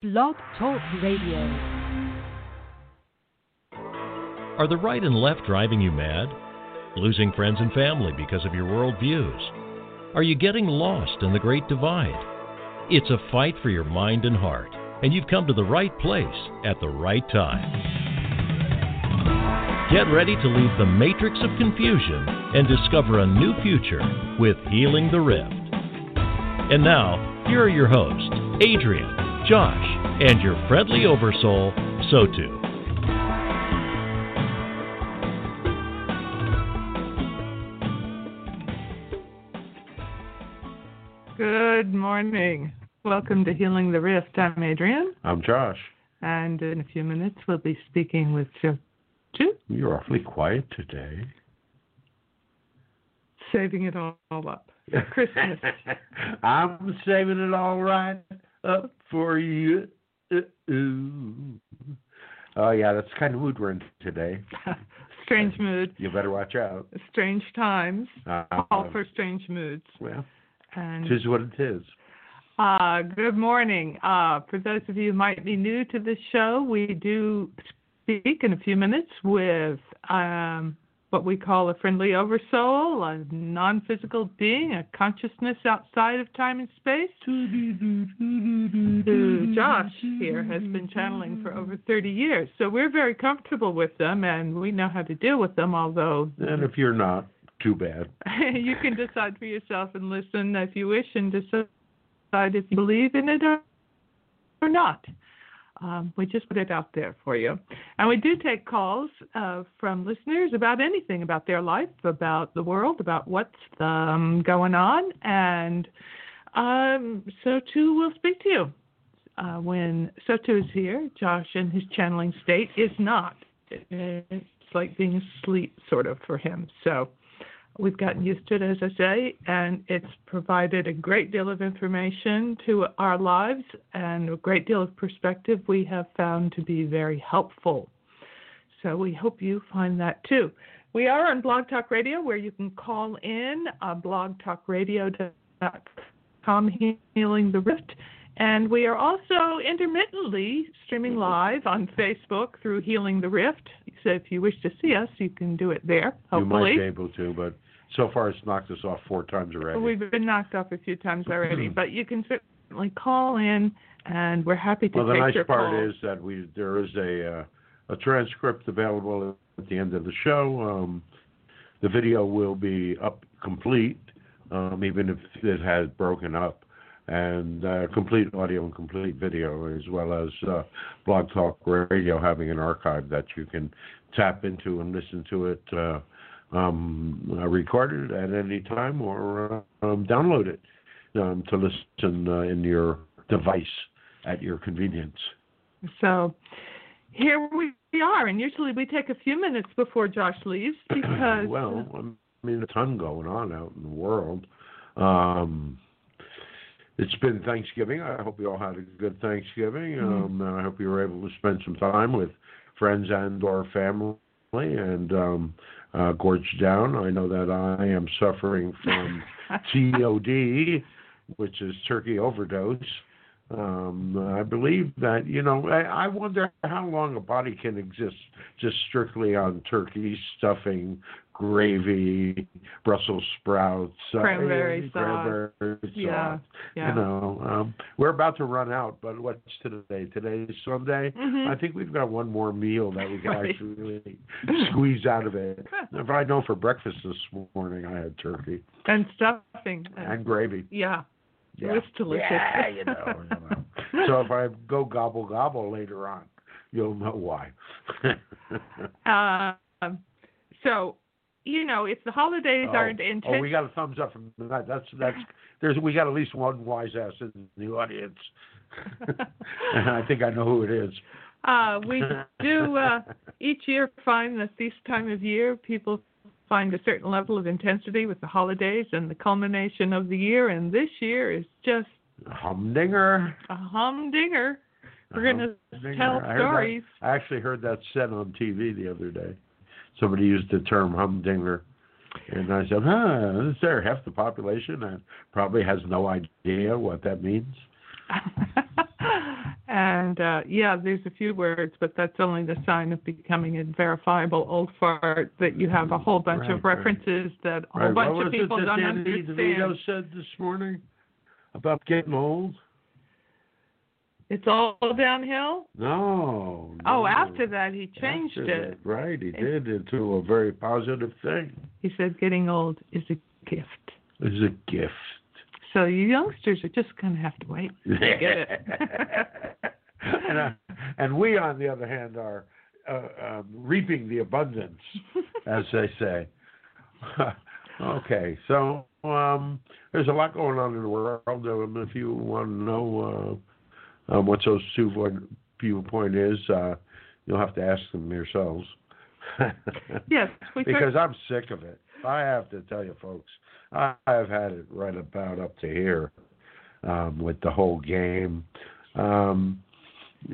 Blog Talk Radio. Are the right and left driving you mad? Losing friends and family because of your worldviews? Are you getting lost in the Great Divide? It's a fight for your mind and heart, and you've come to the right place at the right time. Get ready to leave the matrix of confusion and discover a new future with Healing the Rift. And now, here are your hosts, Adrian, Josh, and your friendly oversoul, Sotu. Good morning. Welcome to Healing the Rift. I'm Adrian, I'm Josh. and in a few minutes we'll be speaking with Joe, You're awfully quiet today. saving it all up. for Christmas. I'm saving it all right up for you. Oh yeah, that's the kind of mood we're in today. strange mood, You better watch out. strange times, Uh, all for strange moods. well, And tis what it is. uh, good morning. Uh, for those of you who might be new to this show, we do speak in a few minutes with um, what we call a friendly oversoul, a non physical being, a consciousness outside of time and space, who Josh here has been channeling for over 30 years. So we're very comfortable with them and we know how to deal with them, although And if you're not, too bad. you can decide for yourself and listen if you wish and decide if you believe in it or, or not. Um, we just put it out there for you. And we do take calls uh, from listeners about anything about their life, about the world, about what's um, going on. And um, so, too, we'll speak to you. Uh, when Sotu is here, Josh in his channeling state is not. It's like being asleep, sort of, for him. So, We've gotten used to it, as I say, and it's provided a great deal of information to our lives and a great deal of perspective we have found to be very helpful. So we hope you find that too. We are on Blog Talk Radio where you can call in, uh, blogtalkradio.com, Healing the Rift. And we are also intermittently streaming live on Facebook through Healing the Rift. So if you wish to see us, you can do it there, Hopefully. You might be able to, but so far it's knocked us off four times already. We've been knocked off a few times already, but you can certainly call in, and we're happy to well, the take nice your part calls. is that we there is a uh, a transcript available at the end of the show. Um, the video will be up complete, um, even if it has broken up, and uh, complete audio and complete video, as well as uh, Blog Talk Radio having an archive that you can tap into and listen to it. Uh, um, uh, recorded at any time or uh, um, download it um, to listen uh, in your device at your convenience. So here we are, and usually we take a few minutes before Josh leaves because well, I mean, a ton going on out in the world. Um, it's been Thanksgiving. I hope you all had a good Thanksgiving. Um, I hope you were able to spend some time with friends and or family and um, uh, gorge down. I know that I am suffering from TOD, which is turkey overdose. Um, I believe that you know. I, I wonder how long a body can exist just strictly on turkey stuffing, gravy, Brussels sprouts, uh, Cranberry sauce. cranberry Yeah, sauce. yeah. You know, um, we're about to run out. But what's today? Today's Sunday. Mhm. I think we've got one more meal that we can Right. actually squeeze out of it. If I know for breakfast this morning, I had turkey and stuffing. and gravy. yeah, it Yeah. was delicious. Yeah, you know, you know. So if I go gobble gobble later on, you'll know why. um, so you know, if the holidays oh, aren't intense. oh, we got a thumbs up from that. That's that's there's we got at least one wise ass in the audience. and I think I know who it is. Uh, we do uh, each year find that this time of year people find a certain level of intensity with the holidays and the culmination of the year, and this year is just a Humdinger. a humdinger. We're going to tell I heard that- stories. I actually heard that said on TV the other day. Somebody used the term humdinger. And I said, huh, is there half the population that probably has no idea what that means? and uh, yeah, there's a few words, but that's only the sign of becoming a verifiable old fart that you have a whole bunch Right, of right. references that a whole Right, bunch what of people it that don't Danny DeVito said this morning about getting old? It's all downhill. No. Oh, after that he changed After it. that, right, he did into a very positive thing. He said getting old is a gift. It's a gift. So you youngsters are just gonna have to wait to get it. and, uh, and we, on the other hand, are uh, um, reaping the abundance, as they say. okay, so um, there's a lot going on in the world. Um, if you want to know uh, um, what those two viewpoint is, uh, you'll have to ask them yourselves. yes, because I'm sick of it. I have to tell you, folks, I have had it right about up to here um, with the whole game. Um,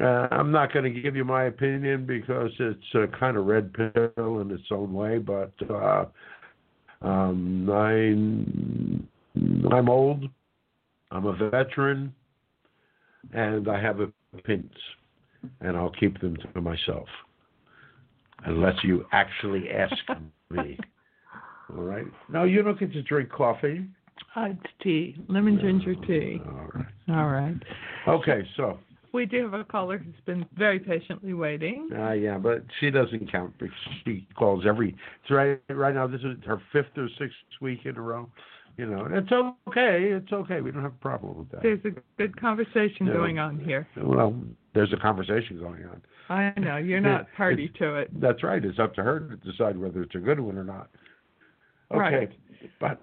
uh, I'm not going to give you my opinion because it's a kind of red pill in its own way, but uh, um, I'm I'm old. I'm a veteran, and I have a opinions, and I'll keep them to myself unless you actually ask me. All right. No, you don't get to drink coffee. uh, it's tea, lemon ginger tea. All right. All right. Okay, so We do have a caller who's been very patiently waiting. uh, yeah, but she doesn't count because she calls every. Right right now. This is her fifth or sixth week in a row. You know, it's okay. It's okay. We don't have a problem with that. There's a good conversation No. going on here. Well, there's a conversation going on. I know you're not party to it. That's right. It's up to her to decide whether it's a good one or not. Okay, Right. but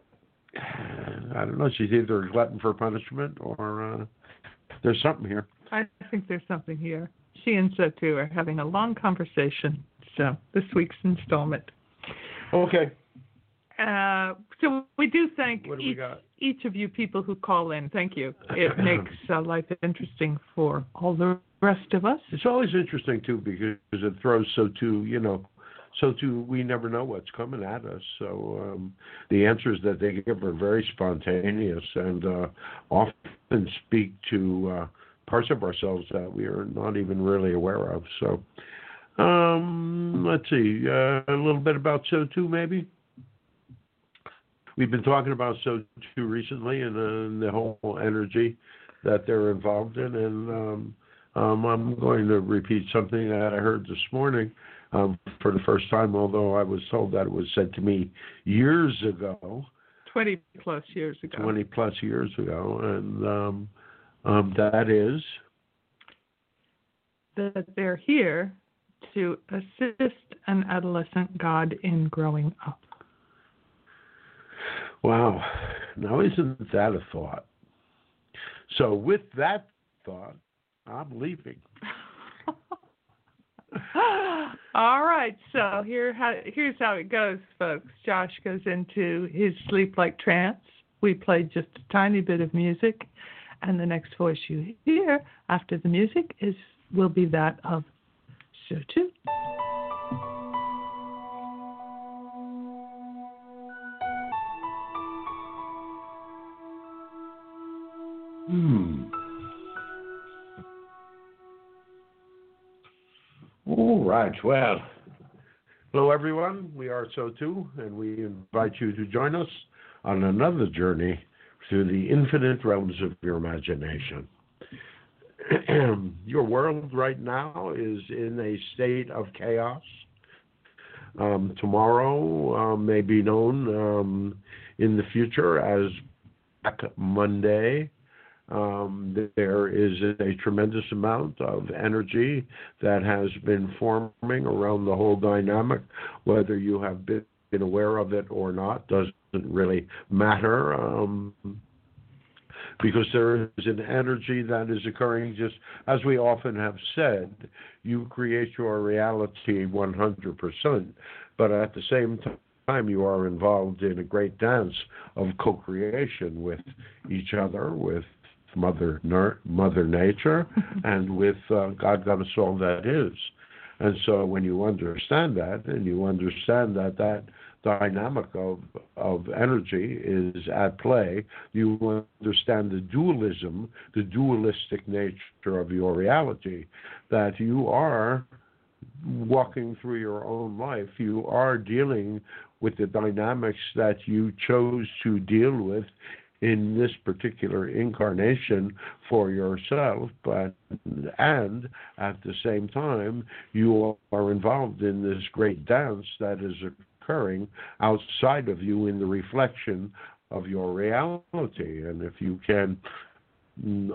I don't know. She's either a glutton for punishment or uh, there's something here. I think there's something here. She and Sotu are having a long conversation. So this week's installment. Okay. Uh, so we do thank What do we each, got? each of you people who call in. Thank you. It makes uh, life interesting for all the rest of us. It's always interesting too because it throws so too, you know, so too we never know what's coming at us. So um, the answers that they give are very spontaneous and uh, often speak to uh, parts of ourselves that we are not even really aware of. So um, let's see, uh, a little bit about Sotu maybe. We've been talking about so too recently and uh, the whole energy that they're involved in and. Um, um, I'm going to repeat something that I heard this morning um, for the first time, although I was told that it was said to me years ago, 20 plus years ago. 20 plus years ago, and um, um, that is That they're here to assist an adolescent God in growing up. Wow. Now, isn't that a thought? So, with that thought, I'm leaving. All right, so here how, here's how it goes, folks. Josh goes into his sleep like trance. We played just a tiny bit of music, and the next voice you hear after the music is will be that of Sotu. Hmm. All right. Well, hello everyone. We are Sotu, and we invite you to join us on another journey through the infinite realms of your imagination. your world right now is in a state of chaos. Um, tomorrow um, may be known um, in the future as Black Monday. Um, there is a tremendous amount of energy that has been forming around the whole dynamic. Whether you have been, aware of it or not doesn't really matter. Um, because there is an energy that is occurring just as we often have said you create your reality 100% but at the same time you are involved in a great dance of co-creation with each other with mother Ner- mother nature and with uh, god got us all that is. And so when you understand that and you understand that that dynamic of of energy is at play, you understand the dualism, the dualistic nature of your reality, that you are walking through your own life, you are dealing with the dynamics that you chose to deal with in this particular incarnation for yourself, but and at the same time you are involved in this great dance that is occurring outside of you in the reflection of your reality. And if you can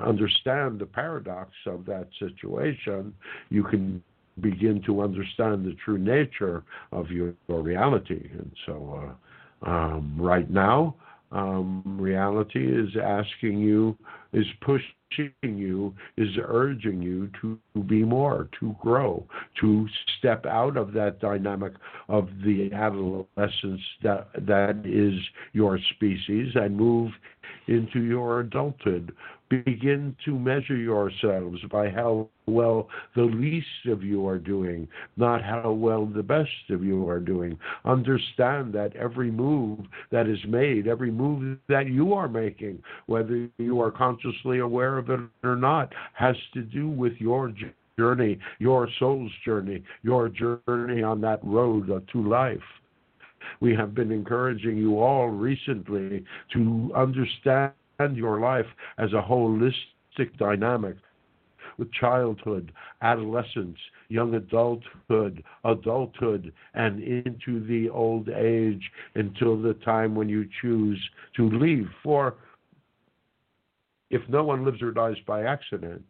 understand the paradox of that situation, you can begin to understand the true nature of your, your reality. And so, uh, um, right now, um, reality is asking you, is pushing you, is urging you to be more, to grow, to step out of that dynamic of the adolescence that that is your species and move into your adulthood. Begin to measure yourselves by how well the least of you are doing, not how well the best of you are doing. Understand that every move that is made, every move that you are making, whether you are consciously aware of it or not, has to do with your journey, your soul's journey, your journey on that road to life. We have been encouraging you all recently to understand your life as a holistic dynamic with childhood, adolescence, young adulthood, adulthood, and into the old age until the time when you choose to leave. For if no one lives or dies by accident,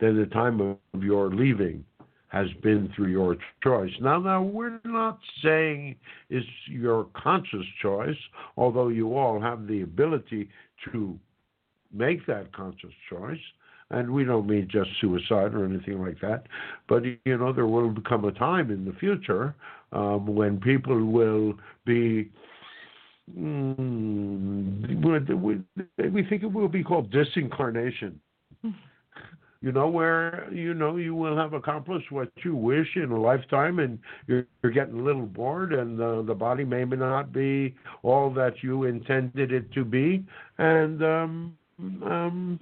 then the time of your leaving has been through your choice. Now, now we're not saying it's your conscious choice, although you all have the ability to make that conscious choice. And we don't mean just suicide or anything like that, but you know there will come a time in the future um, when people will be Mm, we think it will be called disincarnation. You know, where you know you will have accomplished what you wish in a lifetime, and you're, you're getting a little bored, and uh, the body may not be all that you intended it to be, and um, um,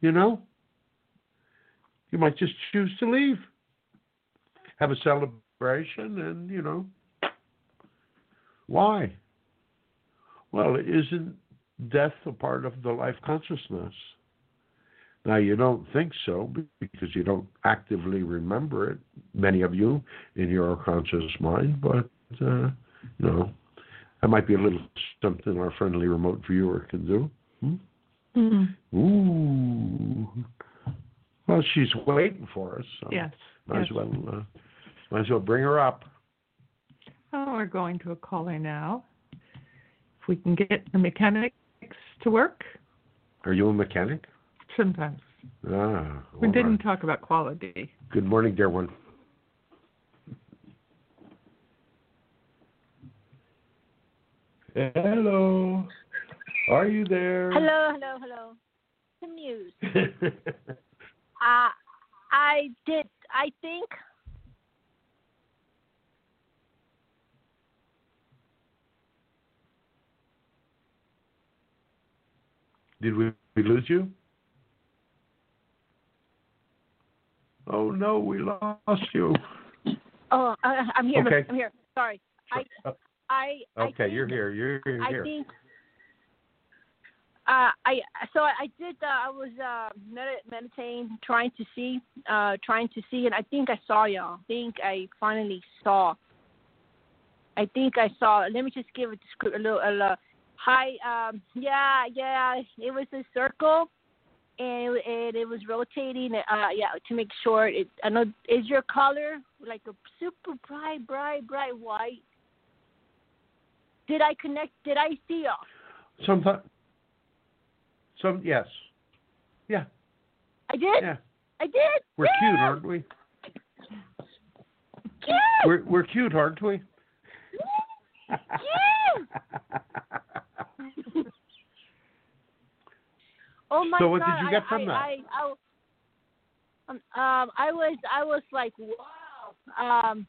you know, you might just choose to leave, have a celebration, and you know, why? Well, isn't death a part of the life consciousness? Now, you don't think so because you don't actively remember it, many of you, in your conscious mind, but, uh, you know, that might be a little something our friendly remote viewer can do. Hmm? Mm-hmm. Ooh. Well, she's waiting for us. So yes. Might yes. as well, uh, might as well bring her up. Oh, we're going to a caller now. If we can get the mechanics to work. Are you a mechanic? Sometimes. Ah, we didn't right. talk about quality. Good morning, dear one. Hello. Are you there? Hello, hello, hello. The news. uh, I did. I think. Did we, we lose you? Oh no, we lost you. Oh, uh, I'm here. Okay. I'm here. Sorry. I, I. Okay, I you're here. You're, you're I here. think. Uh, I so I did. Uh, I was uh, med- meditating, trying to see, uh, trying to see, and I think I saw y'all. I think I finally saw. I think I saw. Let me just give it a little. A little hi. Um. Yeah. Yeah. It was a circle and it, it was rotating. Uh, yeah, to make sure it. I know is your color like a super bright, bright, bright white. Did I connect? Did I see y'all? Sometimes. Some yes. Yeah. I did. Yeah. I did. We're yeah. cute, aren't we? Yeah. We're we're cute, aren't we? Yeah. Oh my God. so what God. did you get from I, that? I, I, um, um, I was, I was like, wow. Um,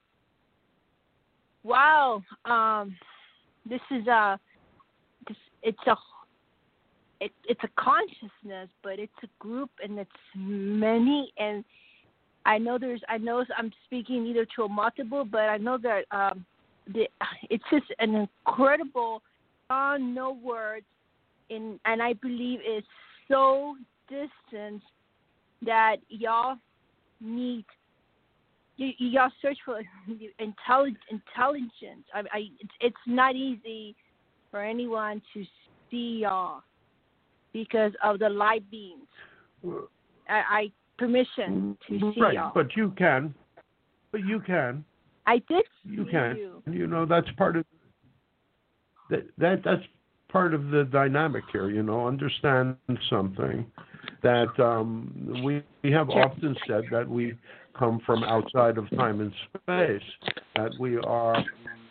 wow. Um, this is a, this, it's a, it, it's a consciousness, but it's a group and it's many. And I know there's, I know I'm speaking either to a multiple, but I know that um, the, it's just an incredible, uh, no words, in, and I believe it's so distant that y'all need you, to search for intelligence. Intelligence. I, I it's, it's not easy for anyone to see y'all because of the light beams. I, I permission to see right, y'all. but you can. But you can. I did You can. you. You know that's part of that. That that's part of the dynamic here. You know, understand something that um, we we have often said that we come from outside of time and space. That we are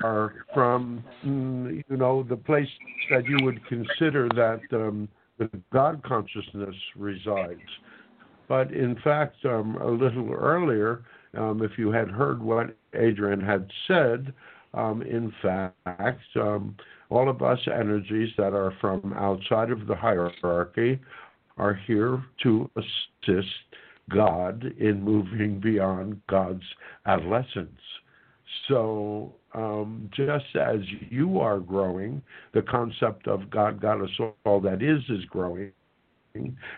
are from mm, you know the place that you would consider that um, the God consciousness resides. But in fact, um, a little earlier, um, if you had heard what Adrian had said, um, in fact, um, all of us energies that are from outside of the hierarchy are here to assist God in moving beyond God's adolescence. So, um, just as you are growing, the concept of God got us all that is is growing.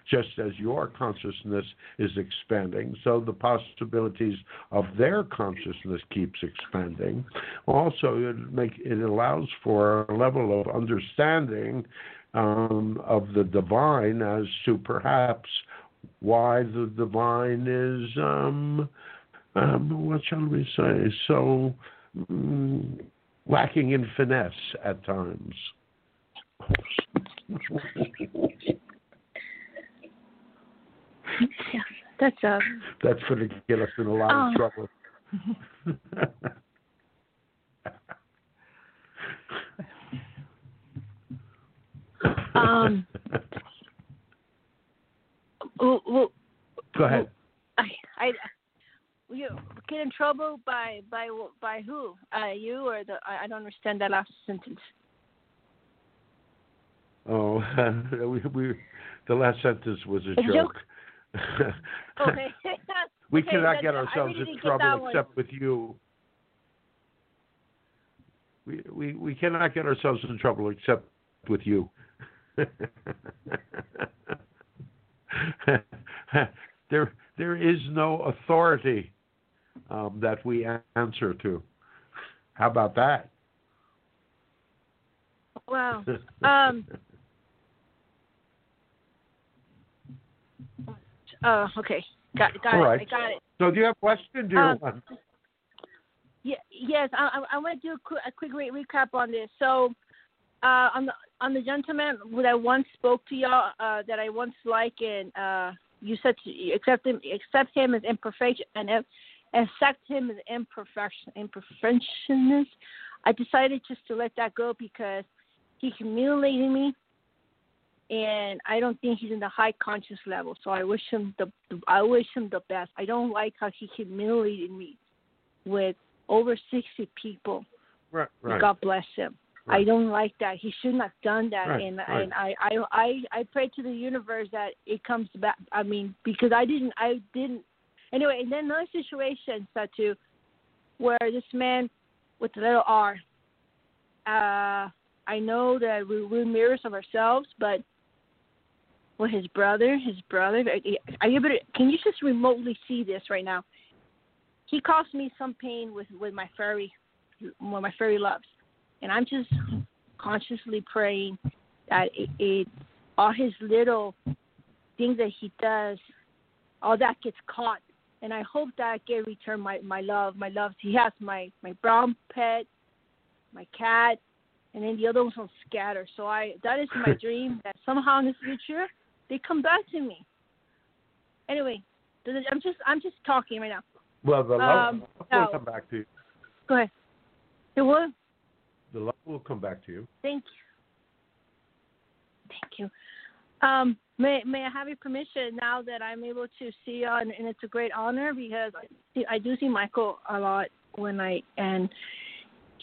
Just as your consciousness is expanding, so the possibilities of their consciousness keeps expanding. Also, it make it allows for a level of understanding um, of the divine as to perhaps why the divine is um, um, what shall we say so mm, lacking in finesse at times. Yeah, that's uh, That's going to get us in a lot Oh. of trouble. Um, well, well, Go ahead. I, I, you get in trouble by by by who? Uh, you or the? I, I don't understand that last sentence. Oh, we, we, the last sentence was a A joke? joke. Okay. we Okay, cannot get ourselves really in trouble one. except with you. We, we we cannot get ourselves in trouble except with you. there there is no authority um, that we answer to. How about that? Wow. Um. Uh. Okay. Got got All it. right. I got it. so do you have a question? Do you Um, want? Yeah, yes, I, I, I want to do a quick, a quick re- recap on this. So, uh, on the on the gentleman that I once spoke to y'all, uh, that I once liked, and uh, you said to accept him, accept him as imperfection, and accept him as imperfection, imperfectionist. I decided just to let that go because he humiliated me, and I don't think he's in the high conscious level. So I wish him the I wish him the best. I don't like how he humiliated me with over 60 people. Right, right. God bless him. I don't like that. He shouldn't have done that. Right, and right. and I, I I I pray to the universe that it comes back. I mean, because I didn't I didn't. Anyway, and then another situation, Sotu, where this man with the little R. Uh, I know that we, we're mirrors of ourselves, but with his brother, his brother, are you able to, can you just remotely see this right now? He caused me some pain with with my furry, with my furry loves, and I'm just consciously praying that it, it all his little things that he does, all that gets caught, and I hope that I get return my my love, my love. He has my my brown pet, my cat, and then the other ones will scatter. So I that is my dream that somehow in the future they come back to me. Anyway, I'm just I'm just talking right now. Well, the love Um, will no. come back to you. Go ahead. It will. The love will come back to you. Thank you. Thank you. Um, may may I have your permission now that I'm able to see you, and, and it's a great honor because I, see, I do see Michael a lot when I and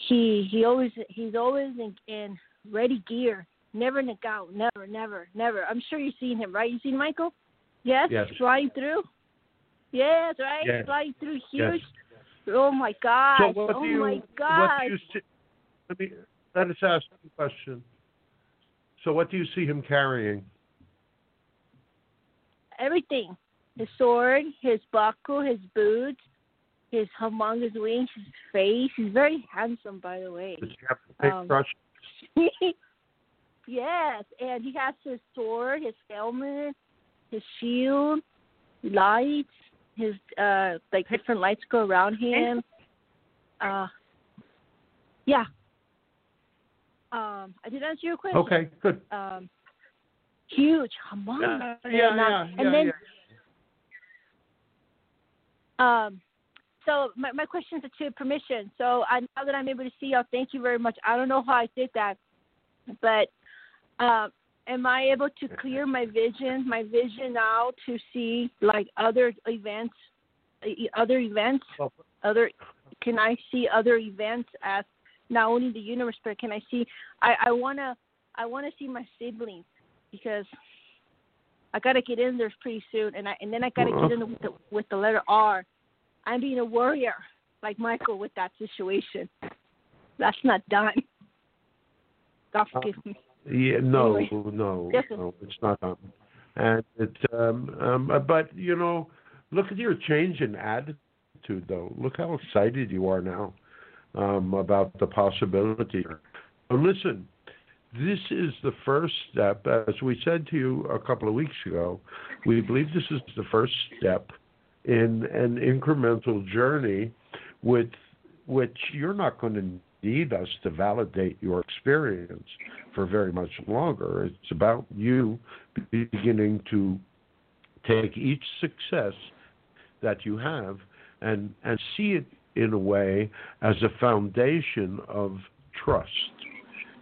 he he always he's always in, in ready gear, never in a gout, never, never, never. I'm sure you've seen him, right? You seen Michael? Yes, Yes. flying through. Yes, right, Yes. flying through Yes. huge. Oh my God! So what oh do you my what God! do you see? Let me let us ask a question. So what do you see him carrying? Everything. His sword, his buckle, his boots, his humongous wings, his face. He's very handsome, by the way. Does he have a big Um, brush? yes, and he has his sword, his helmet, his shield, lights, his uh like different lights go around him. Uh yeah. Um I did answer your question. Okay, good. Um huge, humongous. Yeah, yeah, and, uh, yeah, and yeah, then yeah. Um, so my my questions are to permission. So I now that I'm able to see y'all, thank you very much. I don't know how I did that, but um, am I able to clear my vision, my vision now to see like other events, other events, Well, other? Can I see other events as not only the universe, but can I see? I I wanna I wanna see my siblings because I gotta get in there pretty soon, and I and then I gotta get in with the with the letter R. I'm being a warrior like Michael with that situation. That's not done. God forgive me. Yeah, no, Anyway. no, no, it's not. Um, and it, um, um, uh, but you know, look at your change in attitude, though. Look how excited you are now um, about the possibility. Now, listen, this is the first step, as we said to you a couple of weeks ago. We believe this is the first step in an incremental journey, with which you're not going to need us to validate your experience for very much longer. It's about you beginning to take each success that you have and and see it in a way as a foundation of trust.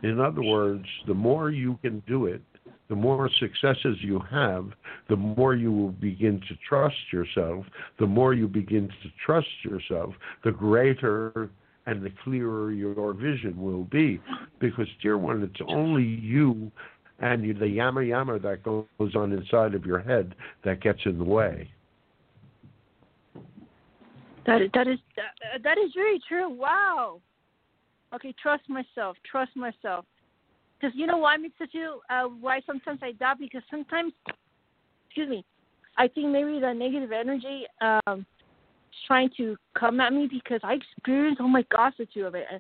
In other words, the more you can do it, the more successes you have, the more you will begin to trust yourself. The more you begin to trust yourself, the greater and the clearer your vision will be. Because, dear one, it's only you and the yama yama that goes on inside of your head that gets in the way. That is that is that is very true. Wow. Okay, trust myself. Trust myself. Because you know why, Mr. Chu? Uh, why sometimes I doubt? Because sometimes, excuse me, I think maybe the negative energy um, is trying to come at me because I experienced oh my gosh the two of it. Uh,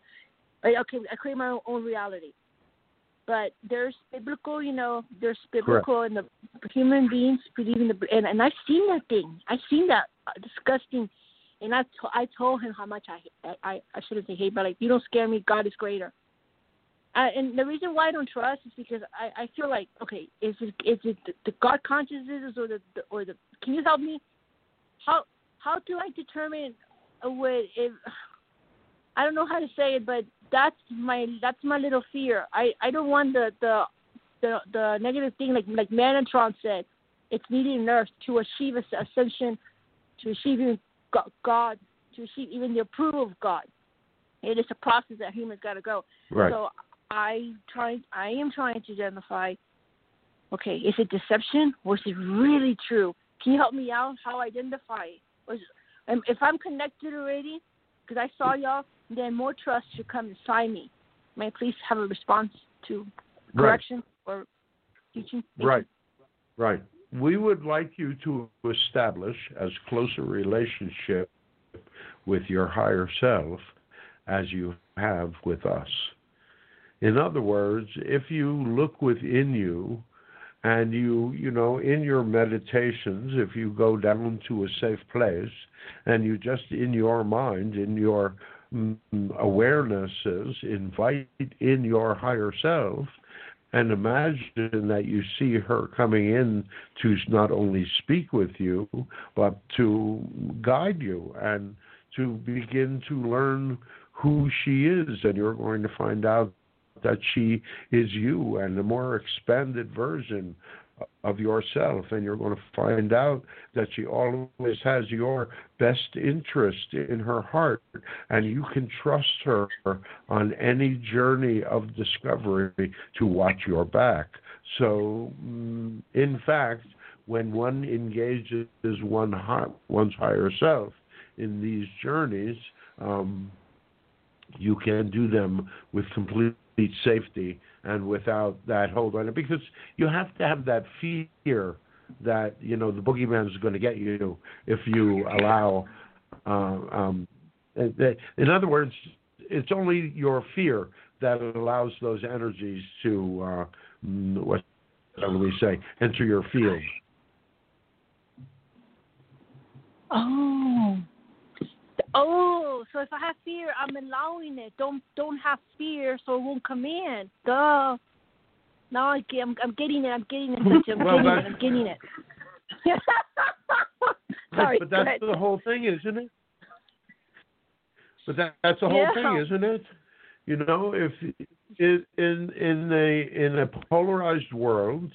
Like, okay, I create my own, reality. But there's biblical, you know, there's biblical and the human beings believing the and and I've seen that thing. I've seen that uh, disgusting and I, to, I told him how much I I I shouldn't say hate, but like you don't scare me. God is greater. Uh, and the reason why I don't trust is because I I feel like okay, is it is it the, the God consciousness or the, the or the? Can you help me? How how do I determine what if? I don't know how to say it, but that's my that's my little fear. I I don't want the the the, the negative thing like like Metatron said. It's needed in Earth to achieve ascension, to achieve God, to achieve even the approval of God. It is a process that humans got to go. Right. So I try, I am trying to identify. Okay, is it deception or is it really true? Can you help me out? How I identify? it? Was um, if I'm connected already, because I saw y'all, then more trust should come inside me. May I please have a response to Right. correction or teaching? Right, right. We would like you to establish as close a relationship with your higher self as you have with us. In other words, if you look within you and you, you know, in your meditations, if you go down to a safe place and you just in your mind, in your mm, awarenesses, invite in your higher self, and imagine that you see her coming in to not only speak with you, but to guide you and to begin to learn who she is. And you're going to find out that she is you and a more expanded version of yourself, and you're going to find out that she always has your best interest in her heart, and you can trust her on any journey of discovery to watch your back. So, mm, in fact, when one engages one one's higher self in these journeys, um, you can do them with complete safety and without that hold on it because you have to have that fear that you know the boogeyman is going to get you if you allow. Uh, um, in other words, it's only your fear that allows those energies to uh, what shall we say enter your field. Oh. Oh, so if I have fear, I'm allowing it. Don't don't have fear, so it won't come in. Duh. Now I get, I'm, I'm getting it. I'm getting it. I'm well, getting it. I'm getting it. Sorry, but that's the whole thing, isn't it? But that that's the whole yeah. thing, isn't it? You know, if in in a in a polarized world,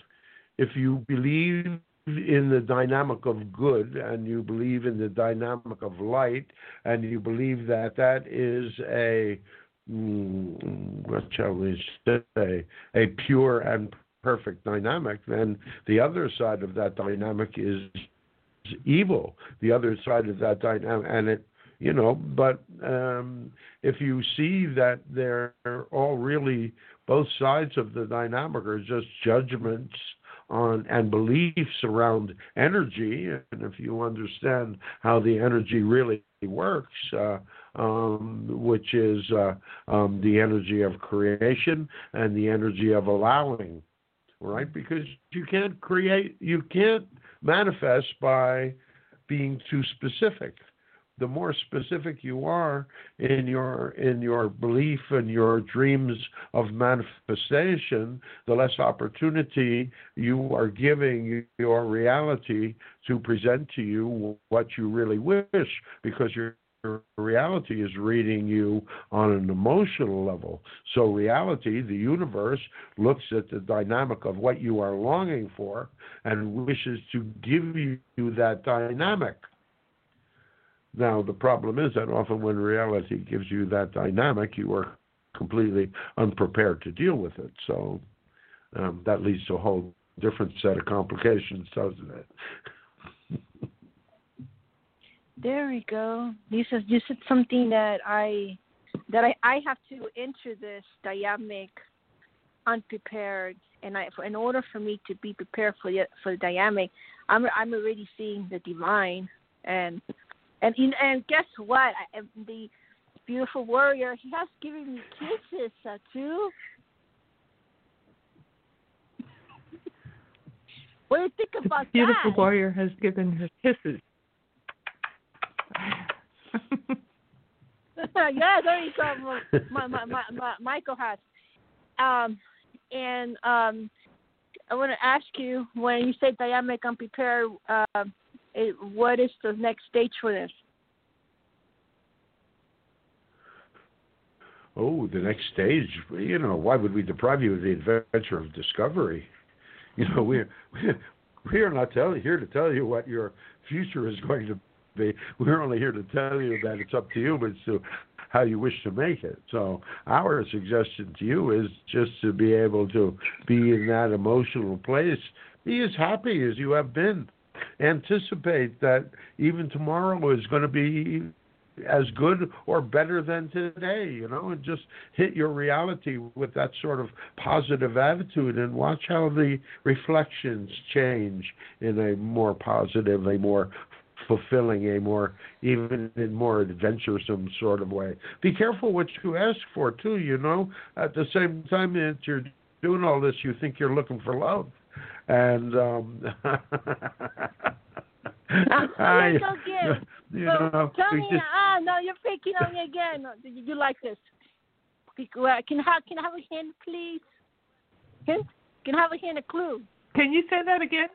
if you believe in the dynamic of good and you believe in the dynamic of light and you believe that that is a mm, what shall we say a pure and perfect dynamic then the other side of that dynamic is evil. The other side of that dynamic and it you know but um if you see that they're all really both sides of the dynamic are just judgments on and beliefs around energy, and if you understand how the energy really works, uh, um, which is uh, um, the energy of creation and the energy of allowing, right? Because you can't create, you can't manifest by being too specific the more specific you are in your in your belief and your dreams of manifestation, the less opportunity you are giving your reality to present to you what you really wish, because your reality is reading you on an emotional level. So, reality, the universe, looks at the dynamic of what you are longing for and wishes to give you that dynamic. Now, the problem is that often when reality gives you that dynamic, you are completely unprepared to deal with it. So um, that leads to a whole different set of complications, doesn't it? there we go. Said you said something that I that I, I have to enter this dynamic unprepared, and I in order for me to be prepared for the for the dynamic, I'm I'm already seeing the divine, and and and guess what? I, the beautiful warrior, he has given me kisses uh, too. What do you think about the beautiful that? warrior has given her kisses. yeah, there you go. My, my, my, my, Michael has. Um, and um, I want to ask you when you say dynamic unprepared, uh, it, what is the next stage for this? Oh, the next stage. You know, why would we deprive you of the adventure of discovery? You know, we're we are not tell, here to tell you what your future is going to be. We're only here to tell you that it's up to you, but to how you wish to make it. So our suggestion to you is just to be able to be in that emotional place, be as happy as you have been anticipate that even tomorrow is going to be as good or better than today, you know, and just hit your reality with that sort of positive attitude and watch how the reflections change in a more positive, a more fulfilling, a more even in more adventuresome sort of way. Be careful what you ask for too, you know. At the same time that you're doing all this you think you're looking for love and um I, again. You so know, tell me, just, ah, no, you're picking on me again. You, you like this? Can I have can I have a hint, please? Hint? Can I have a hint, a clue? Can you say that again?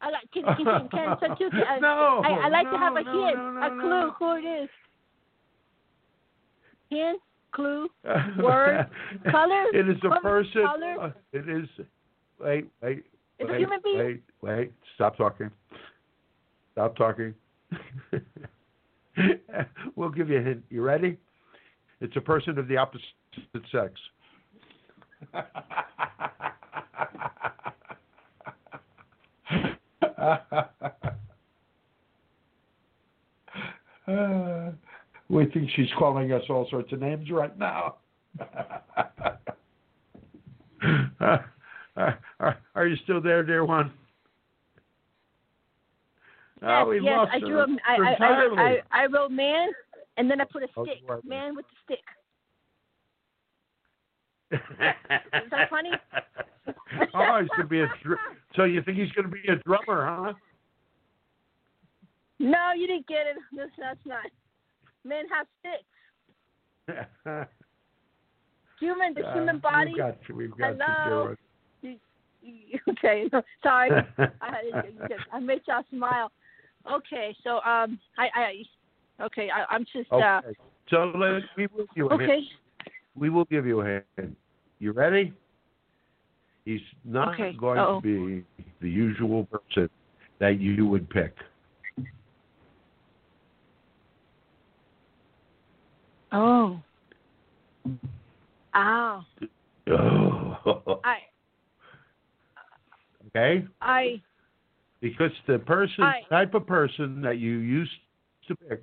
I like can can can, can, can, can no, I, I like no, to have a no, hint, no, no, a clue no. who it is. Hint, clue, word, color. It is a person. Color. Uh, it is. Wait, wait. It's wait, a human being. Wait, wait, stop talking. Stop talking. we'll give you a hint. You ready? It's a person of the opposite sex. we think she's calling us all sorts of names right now. are you still there, dear one? Yes, oh, we yes, lost I her drew a, I, I, I, entirely. I, I wrote man, and then I put a Oh, stick. you are- Man with the stick. Is that funny? oh, he's gonna be a. Dr- so you think he's gonna be a drummer, huh? No, you didn't get it. That's, that's not. Men have sticks. Human, the Uh, human body. We've got, to, we've got Hello? to Okay, sorry. I, I made y'all smile. Okay, so um, I, I, okay, I, I'm just uh, okay. So let, we will give you a okay. We will give you a hint. You ready? He's not Okay. going Uh-oh. to be the usual person that you would pick. Oh. Ow. Oh. I, okay? I, Because the person, I- type of person that you used to pick,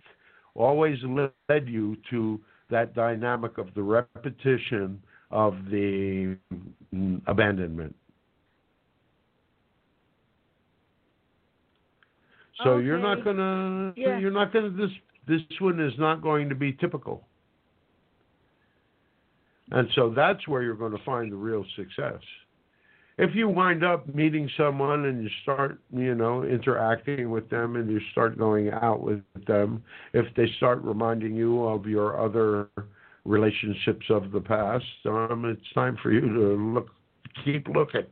always led you to that dynamic of the repetition of the abandonment. So you're not gonna, Yeah. you're not gonna. This this one is not going to be typical. And so that's where you're going to find the real success. If you wind up meeting someone and you start, you know, interacting with them and you start going out with them, if they start reminding you of your other relationships of the past, um, it's time for you to look, keep looking.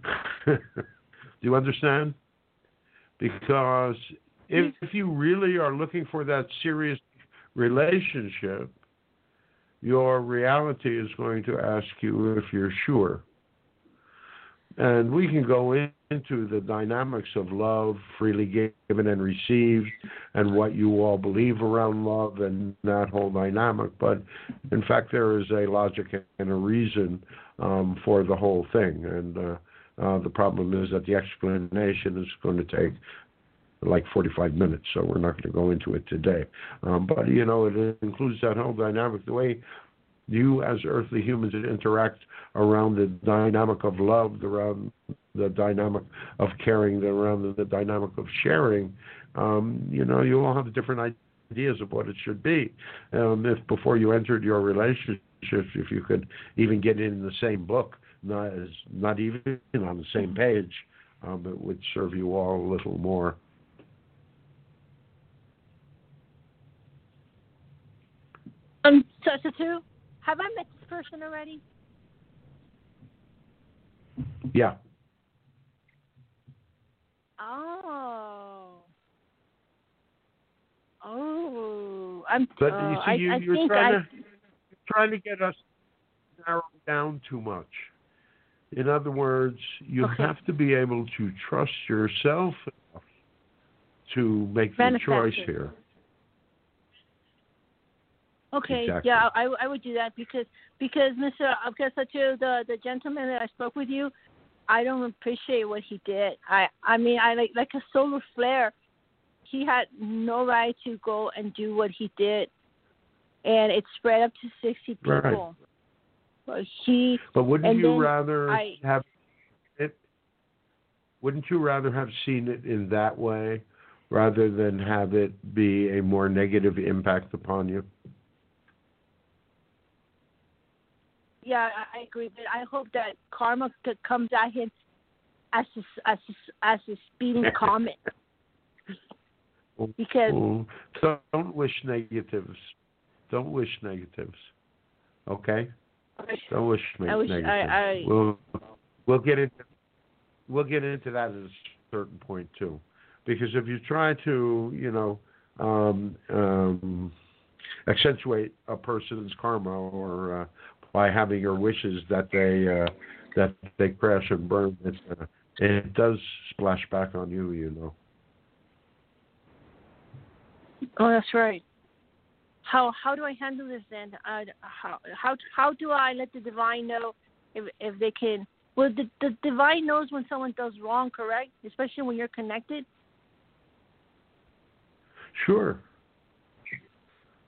Do you understand? Because if, if you really are looking for that serious relationship, your reality is going to ask you if you're sure. And we can go in, into the dynamics of love, freely given and received, and what you all believe around love and that whole dynamic. But in fact, there is a logic and a reason um, for the whole thing. And uh, uh, the problem is that the explanation is going to take like 45 minutes, so we're not going to go into it today. Um, but you know, it includes that whole dynamic, the way you as earthly humans that interact around the dynamic of love, around the dynamic of caring, around the, the dynamic of sharing. Um, you know, you all have different ideas of what it should be. Um, if before you entered your relationship, if you could even get in the same book, not as not even on the same page, um, it would serve you all a little more. um, so two. Have I met this person already? Yeah. Oh. Oh, I'm. But you uh, see, I, you, I you're think trying I. to you're trying to get us narrowed down too much. In other words, you Okay. have to be able to trust yourself to make the choice here. Okay, Exactly. yeah, I, I would do that because because Mr. Abkasachu, the the gentleman that I spoke with you, I don't appreciate what he did. I I mean I like like a solar flare. He had no right to go and do what he did, and it spread up to sixty people. Right. But he But wouldn't you rather I- have it? Wouldn't you rather have seen it in that way, rather than have it be a more negative impact upon you? Yeah I, agree, but I hope that karma comes at him as a, as a, as a speeding comet because Mm. So don't wish negatives. Don't wish negatives. Okay. Don't wish I wish- negatives. I- I- We'll we'll get into we'll get into that at a certain point too, because if you try to you know um, um, accentuate a person's karma or uh, by having your wishes that they uh, that they crash and burn, it's uh, it does splash back on you, you know. Oh, that's right. How how do I handle this then? Uh, how how how do I let the divine know if if they can? Well, the the divine knows when someone does wrong, correct? Especially when you're connected. Sure.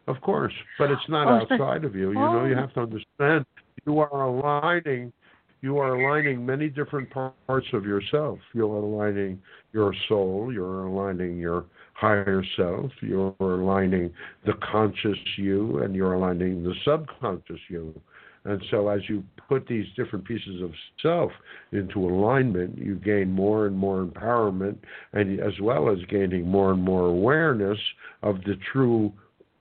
Of course, but it's not Oh, outside of you. You know, you oh. have to understand you are aligning you are aligning many different parts of yourself. You're aligning your soul, you're aligning your higher self, you're aligning the conscious you, and you're aligning the subconscious you. And so, as you put these different pieces of self into alignment, you gain more and more empowerment, and as well as gaining more and more awareness of the true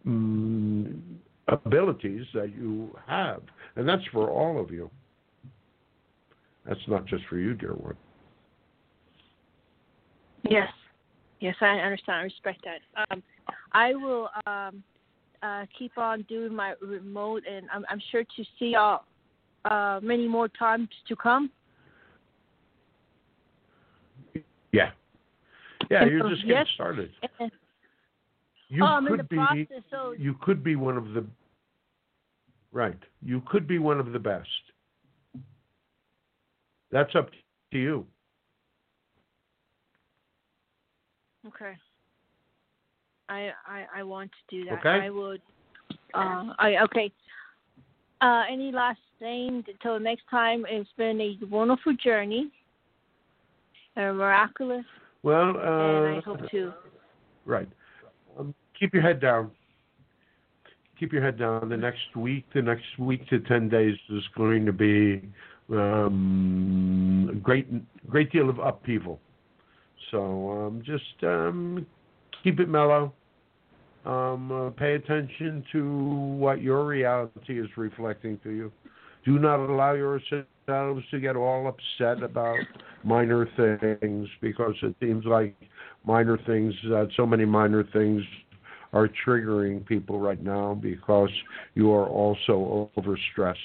mm, abilities that you have. And that's for all of you. That's not just for you, dear one. Yes, yes, I understand. I respect that. Um, I will um, uh, keep on doing my remote, and I'm, I'm sure to see y'all uh, many more times to come. Yeah. Yeah, you're just getting yes, started. You oh, could be process, so you could be one of the right. You could be one of the best. That's up to you. okay. I I I want to do that. Okay. I would. Uh, I okay. Uh, any last thing until next time? It's been a wonderful journey, a miraculous, Well, and I uh, hope to. right. Um, keep your head down. Keep your head down. The next week, the next week to ten days is going to be um, a great, great deal of upheaval. So um, just um, keep it mellow. Um, uh, pay attention to what your reality is reflecting to you. Do not allow yourselves to get all upset about minor things because it seems like minor things, uh, so many minor things are triggering people right now because you are also overstressed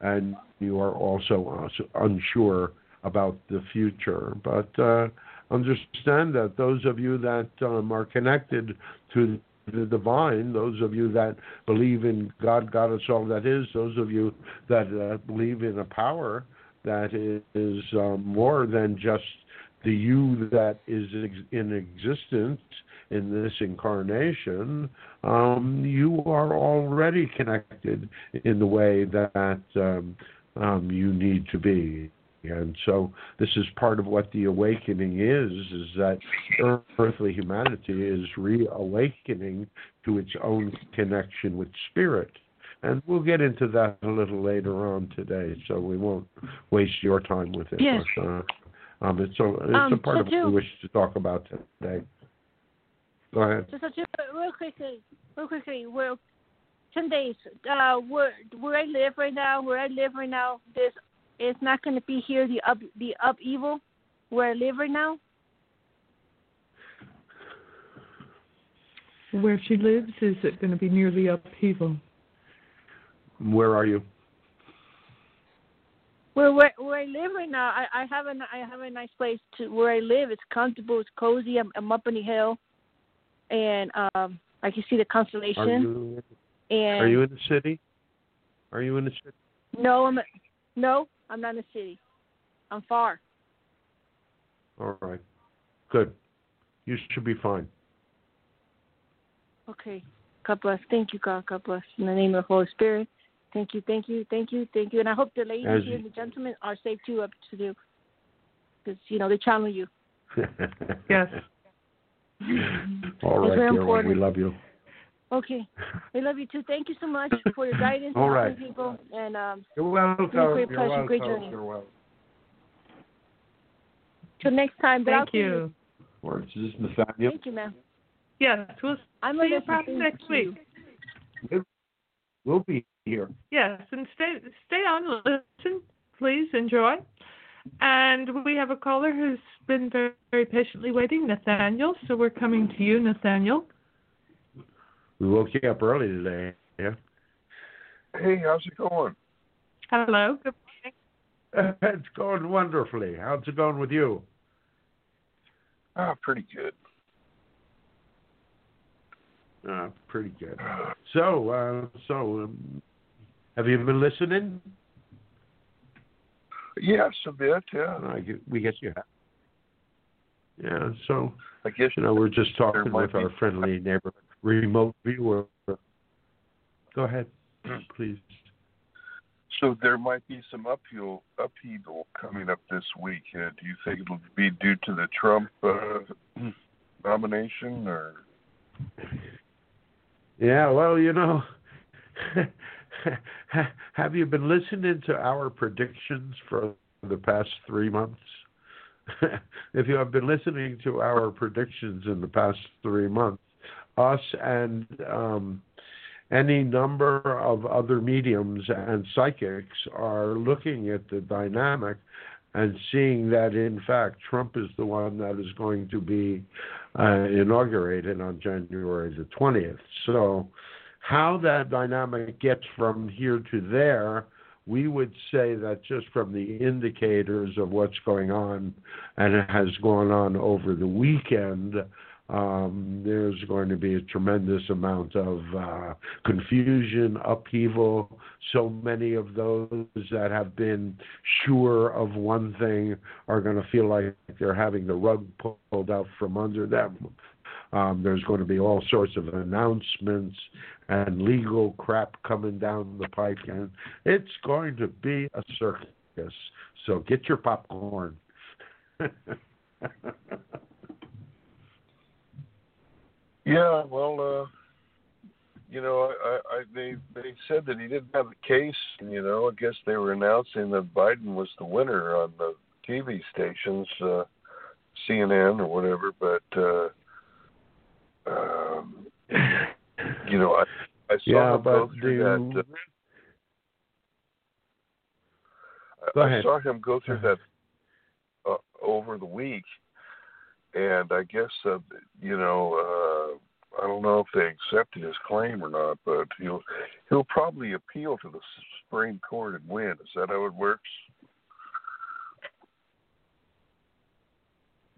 and you are also uh, unsure about the future. But uh, understand that those of you that um, are connected to the divine, those of you that believe in God, God is all that is, those of you that uh, believe in a power that is um, more than just the you that is in existence in this incarnation, um, you are already connected in the way that um, um, you need to be. And so this is part of what the awakening is, is that earthly humanity is reawakening to its own connection with spirit. And we'll get into that a little later on today, so we won't waste your time with it. Yes. Uh, um, it's a, it's Um, a part so of what we wish to talk about today. Go ahead. Just, just real quickly, real quickly, well, ten days. Uh, where where I live right now, where I live right now, this it's not going to be here. The up the upheaval where I live right now. Where she lives, is it going to be nearly upheaval? Where are you? Where where where I live right now, I I have a I have a nice place to where I live. It's comfortable. It's cozy. I'm, I'm up on the hill, and um I can see the Are constellation. you and are you in the city? Are you in the city? no, I'm no, I'm not in the city. I'm far. All right. Good. You should be fine. Okay. God bless. Thank you, God. God bless. In the name of the Holy Spirit. Thank you, thank you, thank you, thank you. And I hope the ladies As here and the gentlemen are safe too up to do. Because, you know, they channel you. Yes. All right, It's dear one. We love you. Okay. We love you too. Thank you so much for your guidance All and people. And um, You're welcome. great You're pleasure, welcome. great journey. You're welcome. till next time. Thank see you. Or is this Nathaniel? Thank you, ma'am. Yes, we'll I'm see you Melissa. probably Thank next you. week. We'll be here. Yes, and stay stay on, listen, please enjoy. And we have a caller who's been very, very patiently waiting, Nathaniel. So we're coming to you, Nathaniel. We woke you up early today. Yeah. Hey, how's it going? Hello. Good morning. It's going wonderfully. How's it going with you? Ah, pretty good. Uh, pretty good. So, uh, so um, have you been listening? Yes, a bit. Yeah, I get, we guess you have. Yeah. So, I guess you know, we're just talking There might with be- our friendly neighbor, remote viewer. Go ahead, please. So there might be some upheaval, upheaval coming up this week. Uh, do you think it'll be due to the Trump uh, nomination, or Yeah, well, you know, have you been listening to our predictions for the past three months? if you have been listening to our predictions in the past three months, us and um, any number of other mediums and psychics are looking at the dynamic and seeing that, in fact, Trump is the one that is going to be uh, inaugurated on January the 20th. So, how that dynamic gets from here to there, we would say that just from the indicators of what's going on and has gone on over the weekend, um, there's going to be a tremendous amount of uh, confusion, upheaval. So many of those that have been sure of one thing are going to feel like they're having the rug pulled out from under them. Um, there's going to be all sorts of announcements and legal crap coming down the pike, and it's going to be a circus. So get your popcorn. yeah? Well, uh, you know, I, I they they said that he didn't have a case. And, you know, I guess they were announcing that Biden was the winner on the TV stations, uh, CNN or whatever. But uh, um, you know, I I saw yeah, him go through do that. Uh, Go I saw him go through that uh, over the week, and I guess uh, you know uh, I don't know if they accepted his claim or not, but he'll he'll probably appeal to the Supreme Court and win. Is that how it works?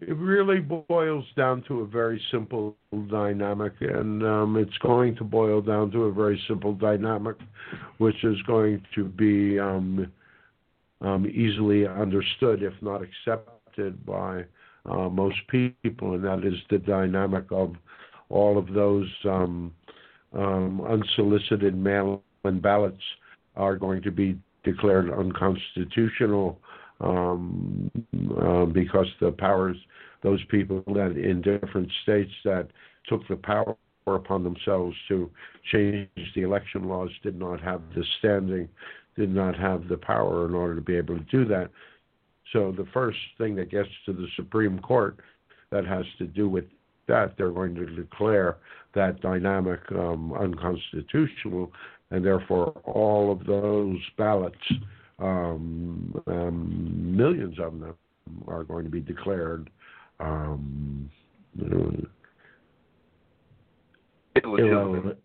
It really boils down to a very simple dynamic, and um, it's going to boil down to a very simple dynamic, which is going to be um, um, easily understood, if not accepted, by uh, most people, and that is the dynamic of all of those um, um, unsolicited mail-in ballots are going to be declared unconstitutional um, uh, because the powers, those people that in different states that took the power upon themselves to change the election laws did not have the standing, did not have the power in order to be able to do that. So the first thing that gets to the Supreme Court that has to do with that, they're going to declare that dynamic um, unconstitutional, and therefore all of those ballots um, um, millions of them are going to be declared um, Illegitimate.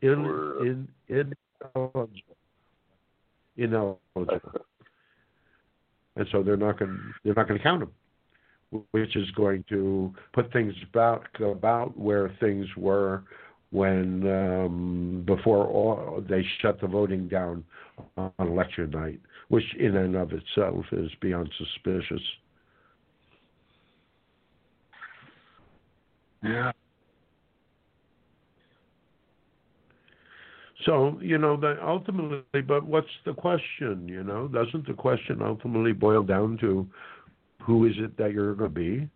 ineligible. And so they're not going they're not going to count them, which is going to put things about about where things were when um, before all, they shut the voting down on election night, which in and of itself is beyond suspicious. Yeah. So you know that ultimately, but what's the question? You know, doesn't the question ultimately boil down to who is it that you're going to be?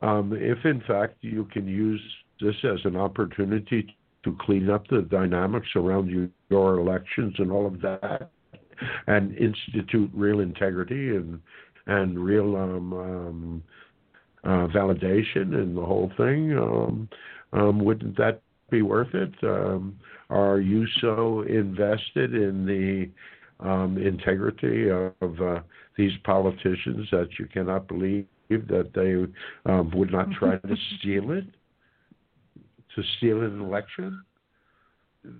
Um, if in fact you can use this as an opportunity to clean up the dynamics around you, your elections and all of that, and institute real integrity and and real um, um, uh, validation and the whole thing, um, um, wouldn't that be worth it? Um, are you so invested in the um, integrity of, of uh, these politicians that you cannot believe that they um, would not try to steal it? To steal an election?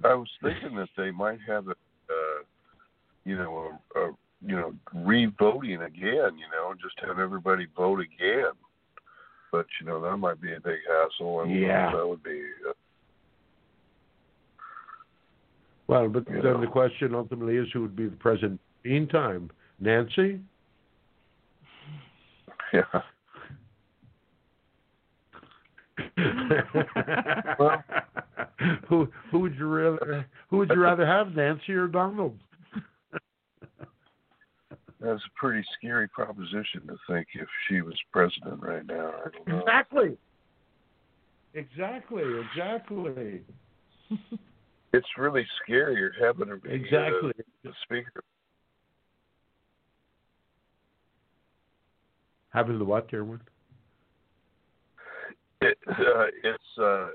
I was thinking that they might have a, uh, you know, a, a you know, re-voting again. You know, just have everybody vote again. But you know, that might be a big hassle, and Yeah. that would be. Uh, Well, but You then know. the question ultimately is who would be the president meantime? Nancy? yeah. Well- who who would you rather who would you rather have, Nancy or Donald? That's a pretty scary proposition to think if she was president right now. I don't know. Exactly. Exactly, exactly. It's really scary having her be Exactly. uh, the speaker. Having the what, dear one? It, uh, it's uh,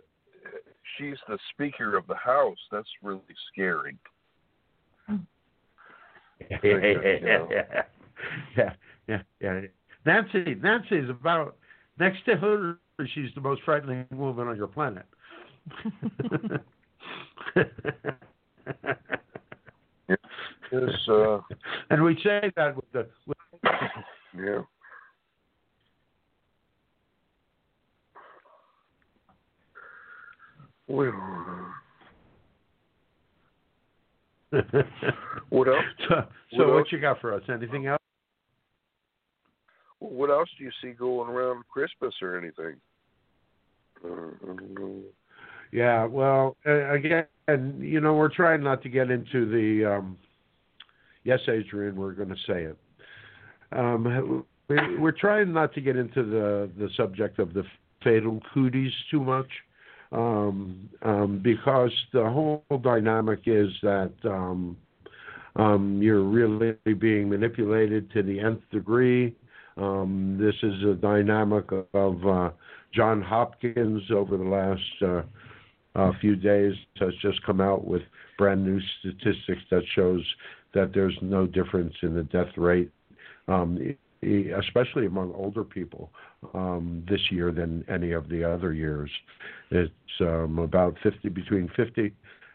she's the speaker of the house. That's really scary. yeah, know. yeah, yeah, yeah. Nancy, Nancy is about next to her. She's the most frightening woman on your planet. It's uh, and we say that with the with, yeah. Well, what else? so, What so what else? you got for us? Anything else? What else do you see going around Christmas or anything? Uh, I don't know. Yeah, well, again, you know, we're trying not to get into the. Um, yes, Adrian, we're going to say it. Um, we, we're trying not to get into the the subject of the fatal cooties too much, um, um, because the whole dynamic is that um, um, you're really being manipulated to the nth degree. Um, this is a dynamic of uh, John Hopkins over the last. Uh, a few days has just come out with brand new statistics that shows that there's no difference in the death rate, um, especially among older people um, this year than any of the other years. It's um, about 50 between 50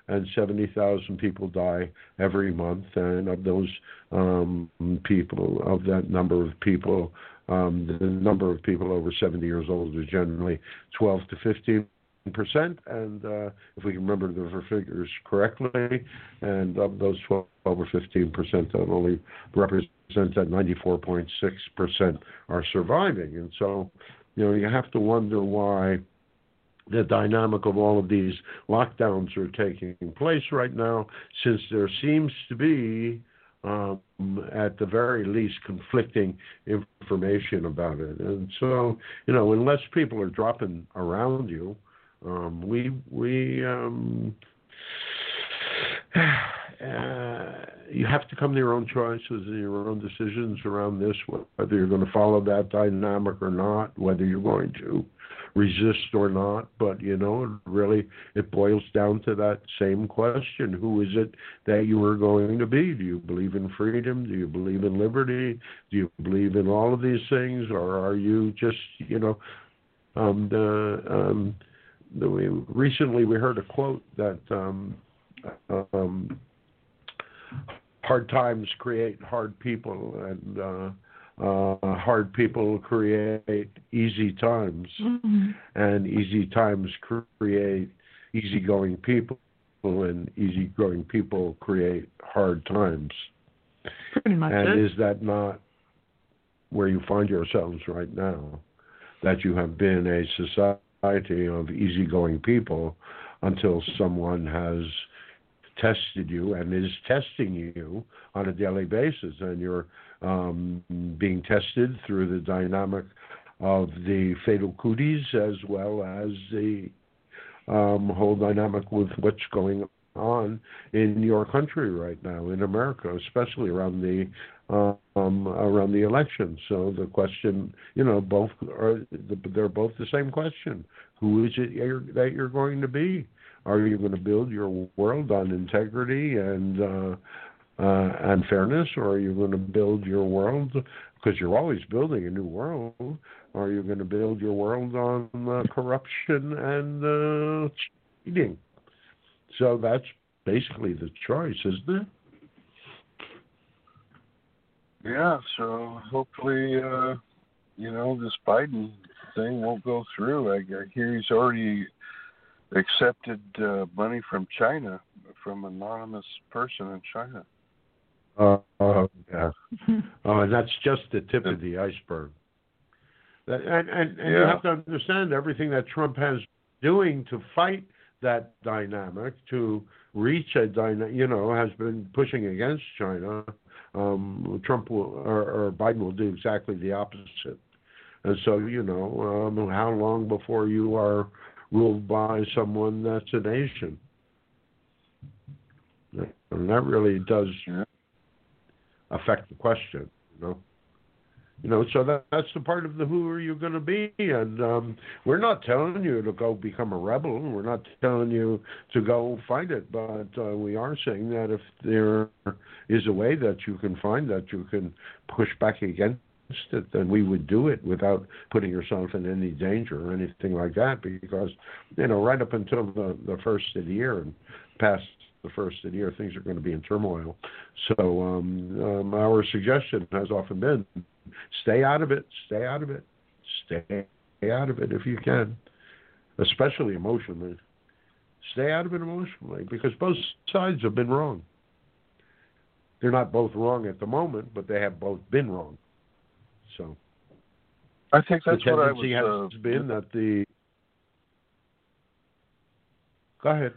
and 70,000 people die every month, and of those um, people, of that number of people, um, the number of people over 70 years old is generally 12 to 15 percent, and uh, if we can remember the figures correctly, and of those 12 or 15 percent, that only represents that 94.6 percent are surviving, and so you know you have to wonder why the dynamic of all of these lockdowns are taking place right now, since there seems to be um, at the very least conflicting information about it, and so you know unless people are dropping around you. Um, we we um, uh, you have to come to your own choices and your own decisions around this, whether you're going to follow that dynamic or not, whether you're going to resist or not. But you know, it really it boils down to that same question: Who is it that you are going to be? Do you believe in freedom? Do you believe in liberty? Do you believe in all of these things, or are you just you know? Um, the, um, we, recently we heard a quote that um, um, hard times create hard people, and uh, uh, hard people create easy times, Mhm. and easy times create easygoing people, and easygoing people create hard times. Pretty much And it. is that not where you find yourselves right now? That you have been a society of easygoing people until someone has tested you and is testing you on a daily basis, and you're um, being tested through the dynamic of the fatal cooties as well as the um, whole dynamic with what's going on in your country right now, in America, especially around the um, around the election. So the question, you know, both are they're both the same question: Who is it you're, that you're going to be? Are you going to build your world on integrity and uh, uh, and fairness, or are you going to build your world because you're always building a new world? Or are you going to build your world on uh, corruption and uh, cheating? So that's basically the choice, isn't it? Yeah, so hopefully, uh, you know, this Biden thing won't go through. I, I hear he's already accepted uh, money from China, from an anonymous person in China. Uh, uh, yeah. oh, and that's just the tip of the iceberg. That, and and, and you have to understand everything that Trump has doing to fight that dynamic, to reach a dynamic, you know, has been pushing against China. Um, Trump will, or, or Biden will do exactly the opposite. And so, you know, um, how long before you are ruled by someone that's a nation? And that really does affect the question, you know. You know, so that, that's the part of the who are you going to be, and um, we're not telling you to go become a rebel. We're not telling you to go find it, but uh, we are saying that if there is a way that you can find that you can push back against it, then we would do it without putting yourself in any danger or anything like that. Because you know, right up until the the first of the year and past the first of the year, things are going to be in turmoil. So um, um, our suggestion has often been stay out of it, stay out of it, stay out of it if you can, especially emotionally. Stay out of it emotionally because both sides have been wrong. They're not both wrong at the moment, but they have both been wrong. So I think that's the what I was. has Uh, been that the. Go ahead.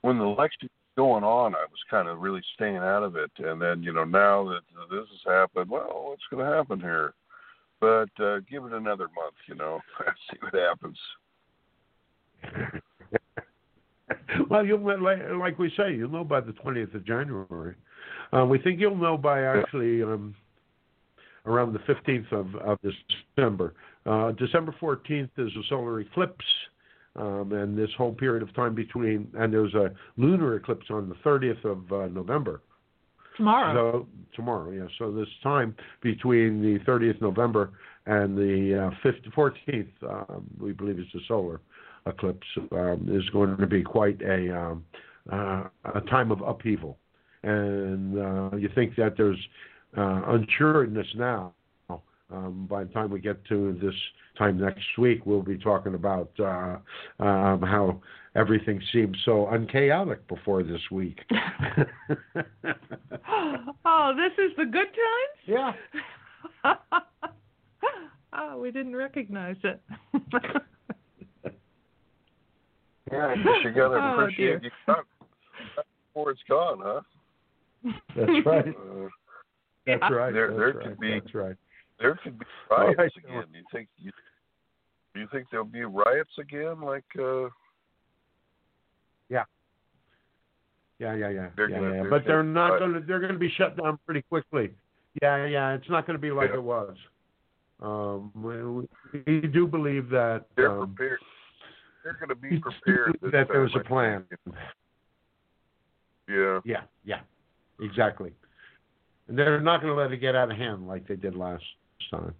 when the election going on, I was kind of really staying out of it, and then you know now that this has happened, well, what's going to happen here? But uh, give it another month, you know, see what happens. well, you'll like, like we say, you'll know by the twentieth of January. Uh, we think you'll know by actually um, around the fifteenth of, of December. Uh, December fourteenth is a solar eclipse, um, and this whole period of time between and there's a lunar eclipse on the thirtieth of uh, November. Tomorrow. So tomorrow, yeah. So this time between the 30th November and the uh, 5th, 14th, um, we believe it's a solar eclipse, um, is going to be quite a um, uh, a time of upheaval. And uh, you think that there's uh, unsureness now. Um, by the time we get to this time next week, we'll be talking about uh, um, how everything seemed so unchaotic before this week. oh, this is the good times? yeah. oh, we didn't recognize it. Yeah, I guess you got to Oh, appreciate dear. you got before it's gone, huh? That's right. Uh, That's Yeah. right. There- That's there right. could be- That's right. There could be riots know. again. Do you think you, do you think there'll be riots again? Like uh, Yeah, yeah, yeah. They're yeah, gonna- yeah. they're But they're not to. They're going to be shut down pretty quickly. Yeah, yeah. It's not going to be like Yeah. it was. Um, we, we do believe that. they're um, prepared. They're going to be prepared. believe that there's time, a plan. Yeah. Yeah, yeah, exactly. And they're not going to let it get out of hand like they did last time.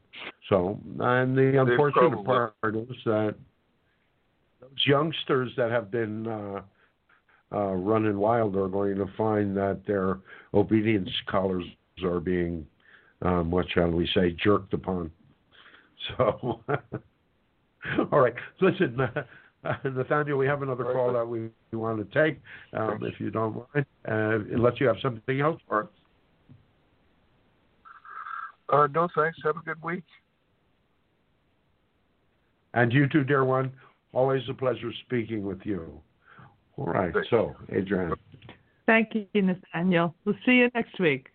So, and the unfortunate part is that those youngsters that have been uh, uh, running wild are going to find that their obedience collars are being, um, what shall we say, jerked upon. So, all right. Listen, uh, Nathaniel, we have another call that we, we want to take, um, if you don't mind, uh, unless you have something else for us. Uh, no, thanks. Have a good week. And you too, dear one. Always a pleasure speaking with you. All right. Thanks. So, Adrian. Thank you, Nathaniel. We'll see you next week.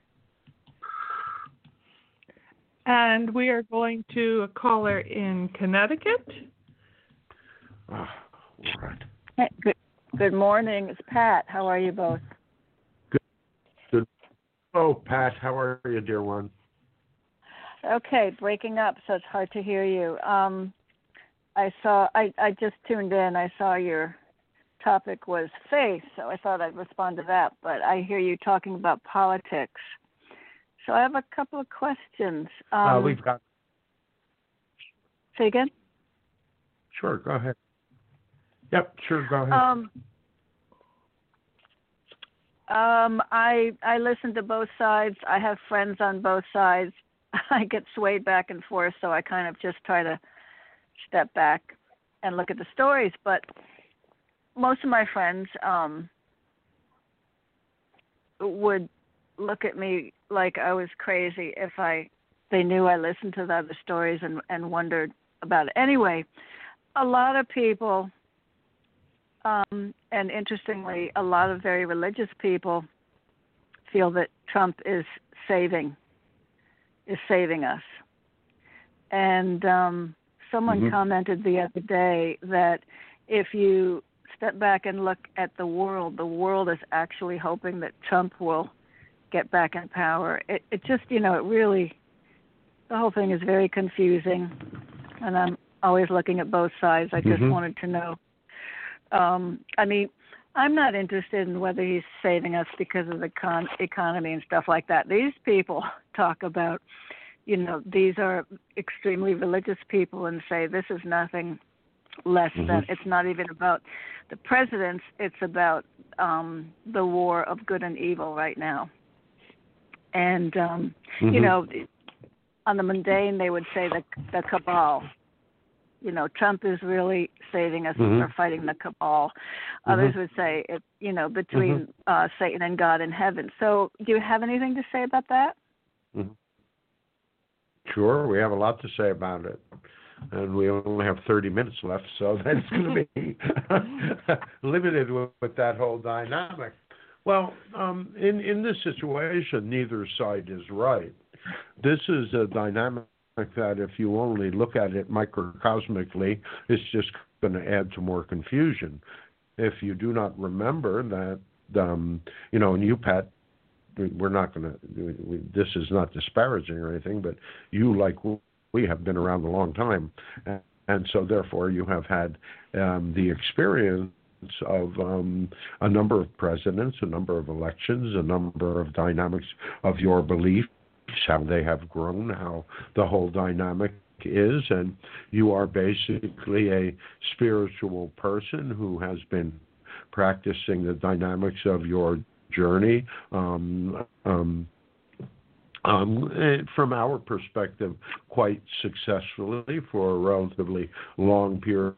And we are going to a caller in Connecticut. Ah, all right. Hey, Good, good morning. It's Pat. How are you both? Good. Oh, Pat, how are you, dear one? Okay, breaking up, so it's hard to hear you. Um, I saw. I I just tuned in. I saw your topic was faith, so I thought I'd respond to that. But I hear you talking about politics. So I have a couple of questions. Um, uh, we've got. say again. Sure, go ahead. Yep, sure, go ahead. Um, Um, I I listen to both sides. I have friends on both sides. I get swayed back and forth, so I kind of just try to step back and look at the stories. But most of my friends um, would look at me like I was crazy if I they knew I listened to the other stories and and wondered about it. Anyway, a lot of people um, and interestingly, a lot of very religious people feel that Trump is saving is saving us. And um, someone Mhm. commented the other day that if you step back and look at the world, the world is actually hoping that Trump will get back in power. It, it just, you know, it really, the whole thing is very confusing. And I'm always looking at both sides. I just Mhm. wanted to know. Um, I mean, I'm not interested in whether he's saving us because of the con- economy and stuff like that. These people talk about, you know, these are extremely religious people and say this is nothing less than. Mhm. It's not even about the presidents. It's about um, the war of good and evil right now. And um, you Mhm. know, on the mundane, they would say the the cabal. You know, Trump is really saving us Mhm. for fighting the cabal. Others would say it, you know, between uh, Satan and God in heaven. So, do you have anything to say about that? Sure, we have a lot to say about it. And we only have 30 minutes left, so that's going to be limited with, with that whole dynamic. Well, um, in, in this situation, neither side is right. This is a dynamic that, if you only look at it microcosmically, it's just going to add to more confusion. If you do not remember that, um, you know, and you, Pat, we're not going to. This is not disparaging or anything, but you, like we, have been around a long time, and, and so therefore you have had um, the experience of um, a number of presidents, a number of elections, a number of dynamics of your beliefs, how they have grown, how the whole dynamic is, and you are basically a spiritual person who has been practicing the dynamics of your journey. Um, um, um, from our perspective, quite successfully for a relatively long period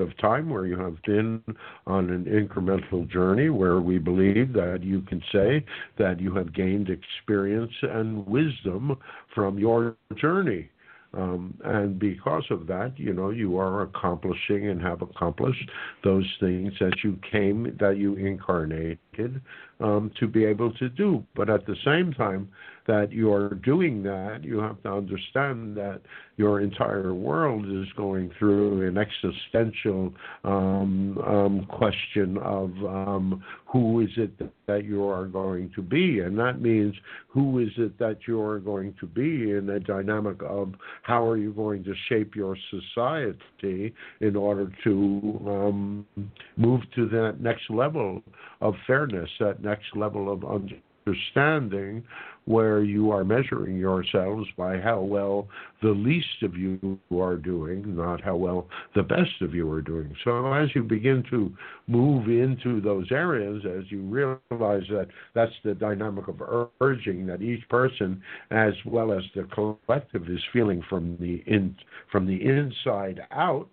of time where you have been on an incremental journey where we believe that you can say that you have gained experience and wisdom from your journey. Um, and because of that, you know, you are accomplishing and have accomplished those things that you came, that you incarnated um, to be able to do. But at the same time that you're doing that, you have to understand that your entire world is going through an existential um, um, question of um, who is it that you are going to be, and that means who is it that you are going to be in a dynamic of how are you going to shape your society in order to um, move to that next level of fairness, that next level of understanding where you are measuring yourselves by how well the least of you are doing, not how well the best of you are doing. So as you begin to move into those areas, as you realize that that's the dynamic of urging that each person, as well as the collective, is feeling from the in from the inside out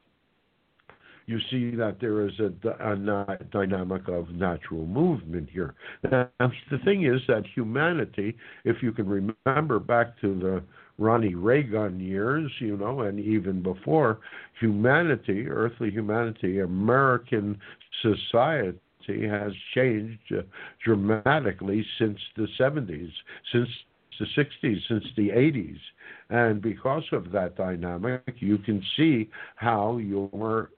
you see that there is a, a, dynamic of natural movement here. The thing is that humanity, if you can remember back to the Ronnie Reagan years, you know, and even before, humanity, earthly humanity, American society has changed uh, dramatically since the 70s, since the 60s, since the 80s. And because of that dynamic, you can see how your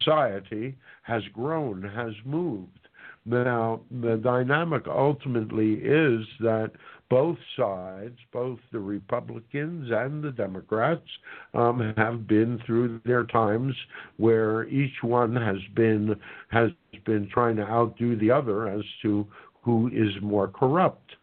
society has grown, has moved. Now, the dynamic ultimately is that both sides, both the Republicans and the Democrats, um, have been through their times where each one has been has been trying to outdo the other as to who is more corrupt.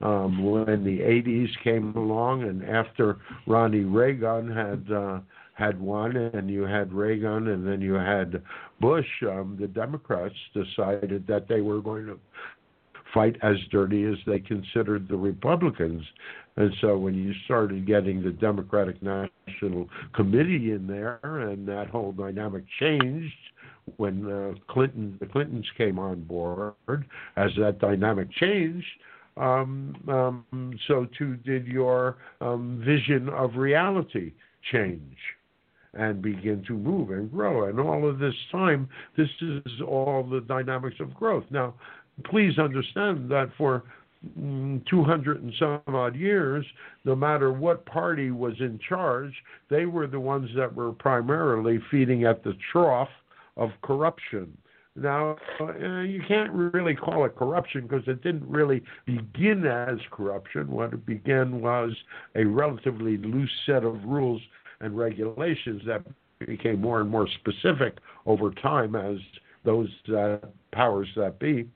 Um, when the 80s came along, and after Ronnie Reagan had uh, had won and you had Reagan and then you had Bush, um, the Democrats decided that they were going to fight as dirty as they considered the Republicans. And so when you started getting the Democratic National Committee in there and that whole dynamic changed when uh, Clinton the Clintons came on board, as that dynamic changed, um, um, so too did your um, vision of reality change and begin to move and grow. And all of this time, this is all the dynamics of growth. Now, please understand that for mm, 200 and some odd years, no matter what party was in charge, they were the ones that were primarily feeding at the trough of corruption. Now, uh, you can't really call it corruption because it didn't really begin as corruption. What it began was a relatively loose set of rules and regulations that became more and more specific over time as those uh, powers that be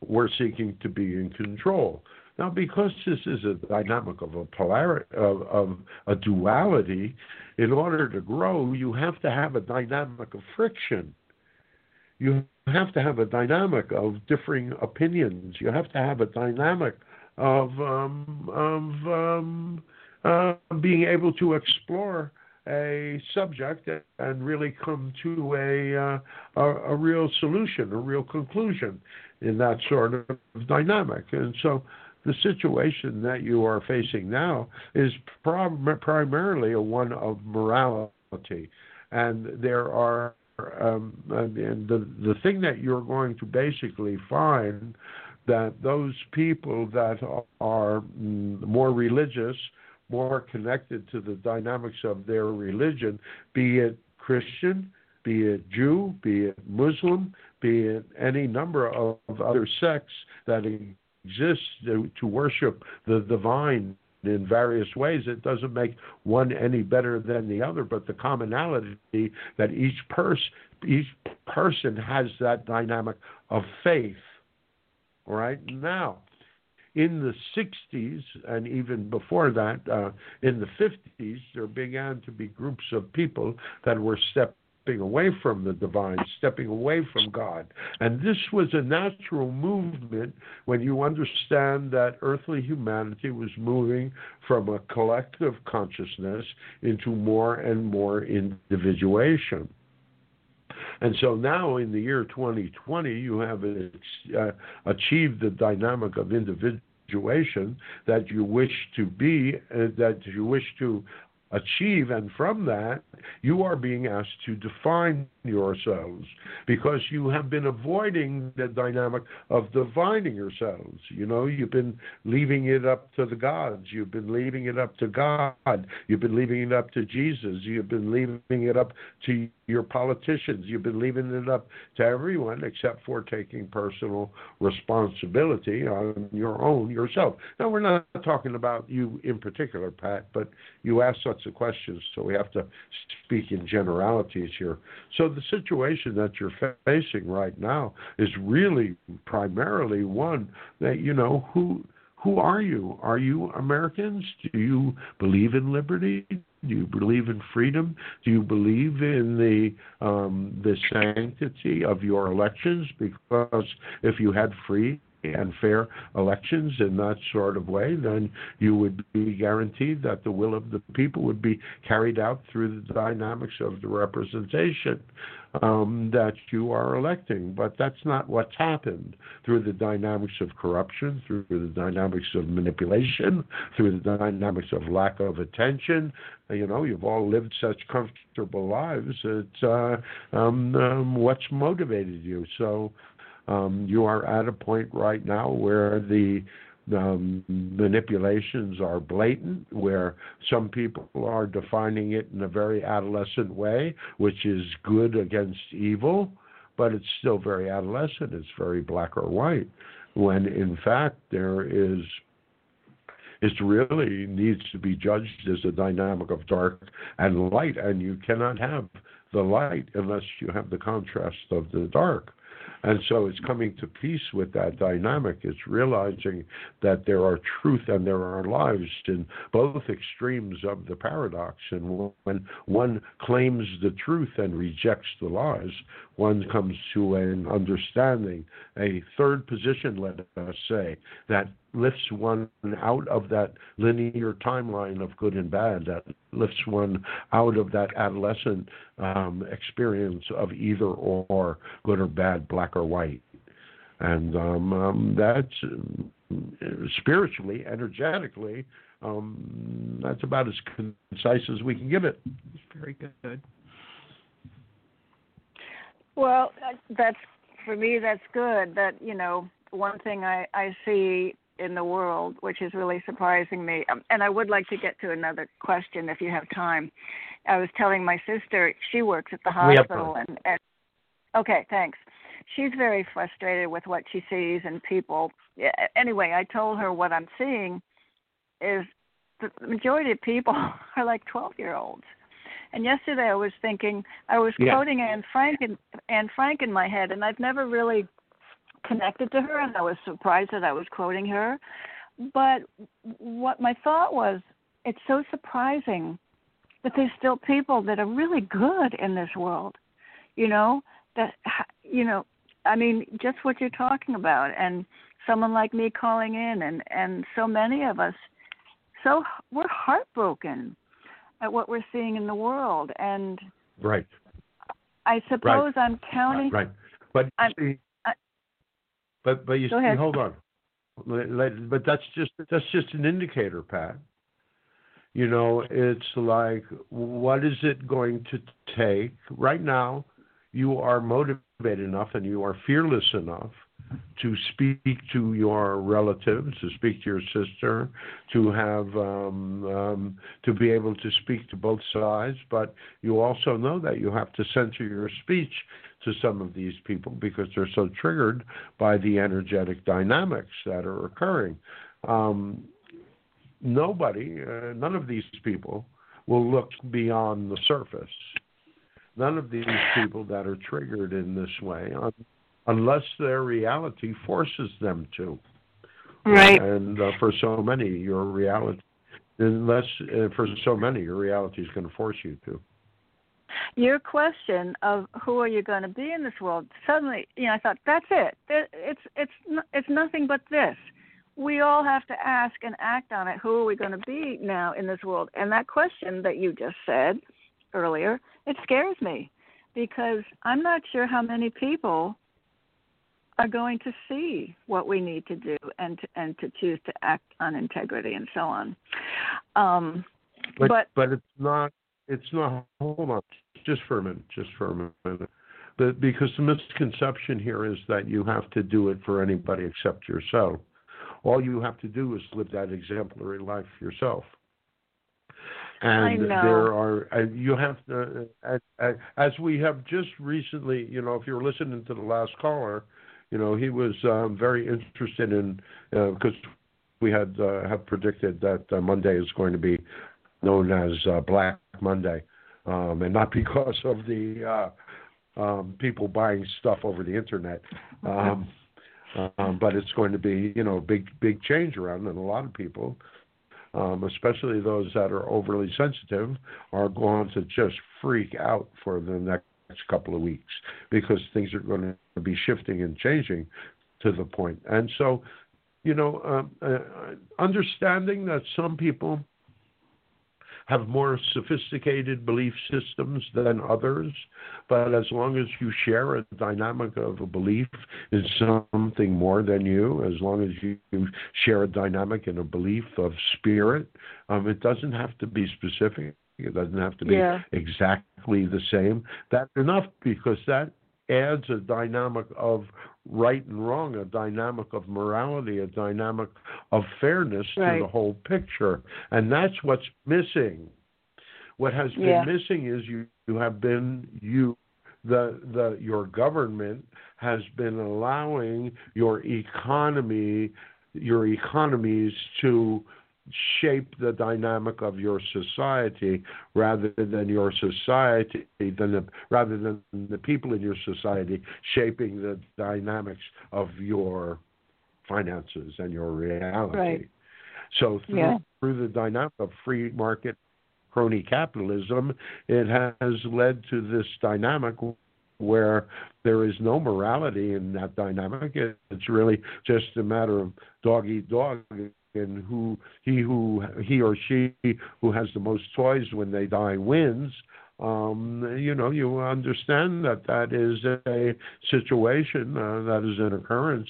were seeking to be in control. Now, because this is a dynamic of a polarity of, of a duality, in order to grow, you have to have a dynamic of friction. You have to have a dynamic of differing opinions. You have to have a dynamic of um, of um, uh, being able to explore a subject and really come to a, uh, a, a real solution, a real conclusion in that sort of dynamic. And so the situation that you are facing now is prim- primarily a one of morality. And there are, um, and the, the thing that you're going to basically find that those people that are mm, more religious more connected to the dynamics of their religion, be it Christian, be it Jew, be it Muslim, be it any number of, other sects that exist to, to worship the divine in various ways. It doesn't make one any better than the other, but the commonality that each person each person has that dynamic of faith. All right now, in the 60s and even before that, uh, in the 50s, there began to be groups of people that were stepping away from the divine, stepping away from God. And this was a natural movement when you understand that earthly humanity was moving from a collective consciousness into more and more individuation. And so now in the year 2020, you have uh, achieved the dynamic of individual situation that you wish to be, uh, that you wish to achieve, and from that, you are being asked to define yourselves because you have been avoiding the dynamic of divining yourselves. You know, you've been leaving it up to the gods, you've been leaving it up to God, you've been leaving it up to Jesus, you've been leaving it up to your politicians, you've been leaving it up to everyone except for taking personal responsibility on your own yourself. Now, we're not talking about you in particular, Pat, but you asked lots of questions, so we have to speak in generalities here. So the situation that you're facing right now is really primarily one that you know who who are you? Are you Americans? Do you believe in liberty? Do you believe in freedom? Do you believe in the um, the sanctity of your elections? Because if you had free and fair elections in that sort of way, then you would be guaranteed that the will of the people would be carried out through the dynamics of the representation um, that you are electing. But that's not what's happened through the dynamics of corruption, through the dynamics of manipulation, through the dynamics of lack of attention. You know, you've all lived such comfortable lives. It's uh, um, um, what's motivated you. So um, you are at a point right now where the um, manipulations are blatant, where some people are defining it in a very adolescent way, which is good against evil, but it's still very adolescent. It's very black or white, when in fact there is. It really needs to be judged as a dynamic of dark and light, and you cannot have the light unless you have the contrast of the dark. And so it's coming to peace with that dynamic. It's realizing that there are truth and there are lives in both extremes of the paradox. And when one claims the truth and rejects the lies, one comes to an understanding, a third position, let us say, that lifts one out of that linear timeline of good and bad, that lifts one out of that adolescent um, experience of either or, good or bad, black or white. And um, um, that's uh, spiritually, energetically, um, that's about as concise as we can give it. Very good. Well, that's for me. That's good. That you know, one thing I I see in the world, which is really surprising me. Um, and I would like to get to another question if you have time. I was telling my sister she works at the hospital, and, and okay, thanks. She's very frustrated with what she sees and people. Anyway, I told her what I'm seeing is the majority of people are like 12 year olds. And yesterday I was thinking I was yeah. quoting Anne Frank in, Anne Frank in my head, and I've never really connected to her, and I was surprised that I was quoting her. But what my thought was, it's so surprising that there's still people that are really good in this world. You know that you know. I mean, just what you're talking about, and someone like me calling in, and and so many of us, so we're heartbroken at what we're seeing in the world, and right. I suppose right. I'm counting. Right, but I'm, see, but but you see, hold on. But that's just that's just an indicator, Pat. You know, it's like what is it going to take right now? You are motivated enough and you are fearless enough to speak to your relatives, to speak to your sister, to have um, um, to be able to speak to both sides. But you also know that you have to censor your speech to some of these people because they're so triggered by the energetic dynamics that are occurring. Um, nobody, uh, none of these people will look beyond the surface. None of these people that are triggered in this way, un- unless their reality forces them to. Right. And uh, for so many, your reality, unless uh, for so many, your reality is going to force you to your question of who are you going to be in this world suddenly you know i thought that's it. It's it's it's nothing but this. We all have to ask and act on it. Who are we going to be now in this world? And that question that you just said earlier it scares me because i'm not sure how many people are going to see what we need to do and to, and to choose to act on integrity and so on. Um, but, but but it's not it's not. Hold on, just for a minute. Just for a minute. But because the misconception here is that you have to do it for anybody except yourself. All you have to do is live that exemplary life yourself. And there are you have to, uh, as we have just recently, you know, if you're listening to the last caller, you know, he was um, very interested in because uh, we had uh, have predicted that uh, Monday is going to be known as uh, Black Monday, um, and not because of the uh, um, people buying stuff over the internet. Um, um, but it's going to be, you know, a big, big change around, and a lot of people, um, especially those that are overly sensitive, are going to just freak out for the next couple of weeks because things are going to be shifting and changing to the point. And so, you know, um, uh, understanding that some people have more sophisticated belief systems than others, but as long as you share a dynamic of a belief in something more than you, as long as you share a dynamic in a belief of spirit, um, it doesn't have to be specific. It doesn't have to be yeah. exactly the same. That's enough because that adds a dynamic of right and wrong, a dynamic of morality, a dynamic of fairness right. to the whole picture. And that's what's missing. What has been yeah. missing is you, you have been you the the your government has been allowing your economy your economies to shape the dynamic of your society rather than your society than the, rather than the people in your society shaping the dynamics of your finances and your reality. Right. So through, Yeah. through the dynamic of free market crony capitalism, it has led to this dynamic where there is no morality in that dynamic. It's really just a matter of dog eat dog and who he who he or she who has the most toys when they die wins. Um, you know, you understand that that is a situation uh, that is an occurrence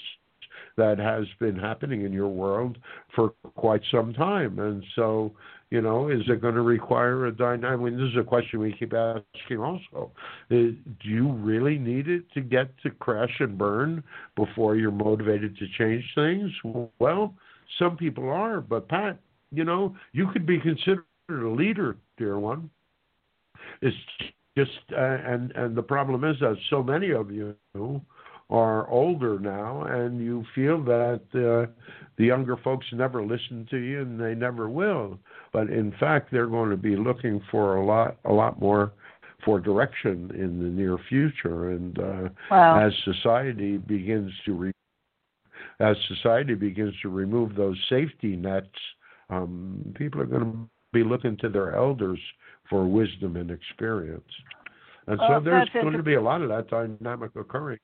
that has been happening in your world for quite some time, and so you know, is it going to require a dynamic? I mean, this is a question we keep asking also. Uh, Do you really need it to get to crash and burn before you're motivated to change things? Well, some people are, but Pat, you know, you could be considered a leader, dear one. It's just, uh, and and the problem is that so many of you are older now, and you feel that uh, the younger folks never listen to you, and they never will. But in fact, they're going to be looking for a lot, a lot more for direction in the near future. And uh, Wow. as society begins to re- as society begins to remove those safety nets, um, people are going to be looking to their elders for wisdom and experience. And so there's going to be a lot of that dynamic occurring.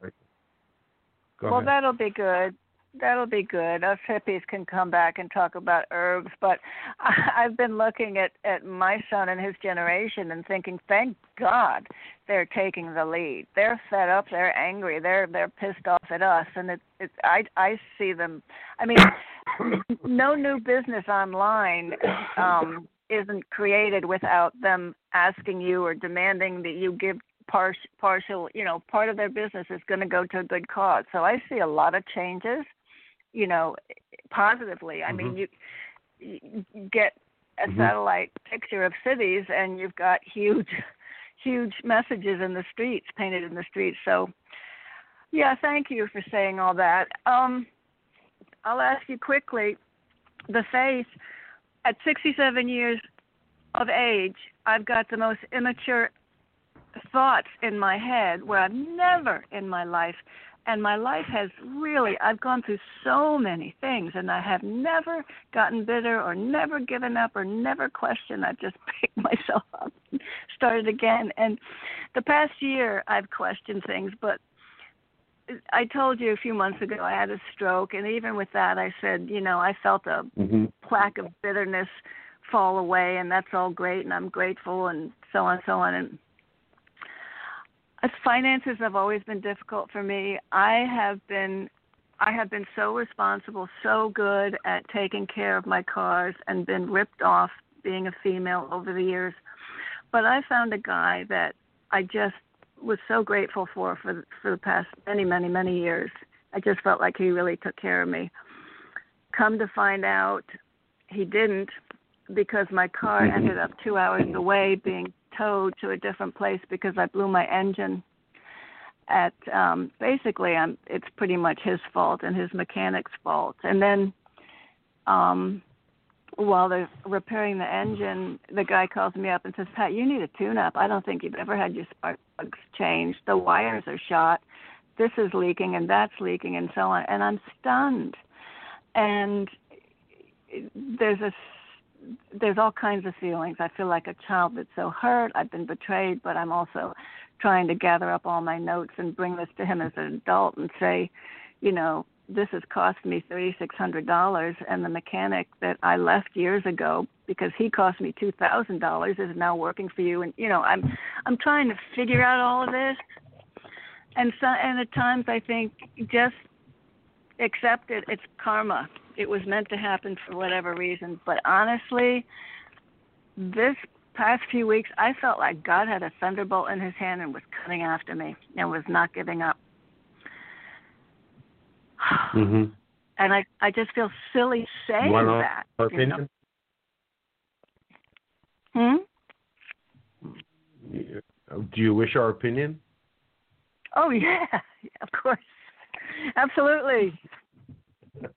Go well, ahead. that'll be good. That'll be good. Us hippies can come back and talk about herbs, but I've been looking at at my son and his generation and thinking, thank God they're taking the lead. They're fed up. They're angry. They're they're pissed off at us, and it's it's I I see them. I mean, no new business online um, isn't created without them asking you or demanding that you give partial, partial, you know, part of their business is going to go to a good cause. So I see a lot of changes, you know, positively. I mean, you, you get a Mhm. satellite picture of cities and you've got huge, huge messages in the streets, painted in the streets. So, yeah, thank you for saying all that. Um, I'll ask you quickly the faith at 67 years of age, I've got the most immature thoughts in my head where I've never in my life and my life has really I've gone through so many things and I have never gotten bitter or never given up or never questioned. I've just picked myself up and started again. And the past year I've questioned things, but I told you a few months ago I had a stroke and even with that I said, you know, I felt a Mhm. plaque of bitterness fall away and that's all great and I'm grateful and so on and so on and Uh, finances have always been difficult for me. I have been I have been so responsible, so good at taking care of my cars and been ripped off being a female over the years. But I found a guy that I just was so grateful for for for the past many many many years. I just felt like he really took care of me. Come to find out he didn't because my car mm-hmm. ended up 2 hours away being towed to a different place because I blew my engine at um basically I'm it's pretty much his fault and his mechanic's fault. And then um while they're repairing the engine, the guy calls me up and says, Pat, you need a tune up. I don't think you've ever had your spark plugs changed. The wires are shot. This is leaking and that's leaking and so on. And I'm stunned. And there's a there's all kinds of feelings. I feel like a child that's so hurt. I've been betrayed, but I'm also trying to gather up all my notes and bring this to him as an adult and say, you know, this has cost me thirty six hundred dollars and the mechanic that I left years ago because he cost me two thousand dollars is now working for you and you know, I'm I'm trying to figure out all of this. And so and at times I think just accept it, it's karma. It was meant to happen for whatever reason. But honestly, this past few weeks I felt like God had a thunderbolt in his hand and was coming after me and was not giving up. Mhm. And I I just feel silly saying that. our you know. opinion? Hmm? Do you wish our opinion? Oh yeah, of course. Absolutely.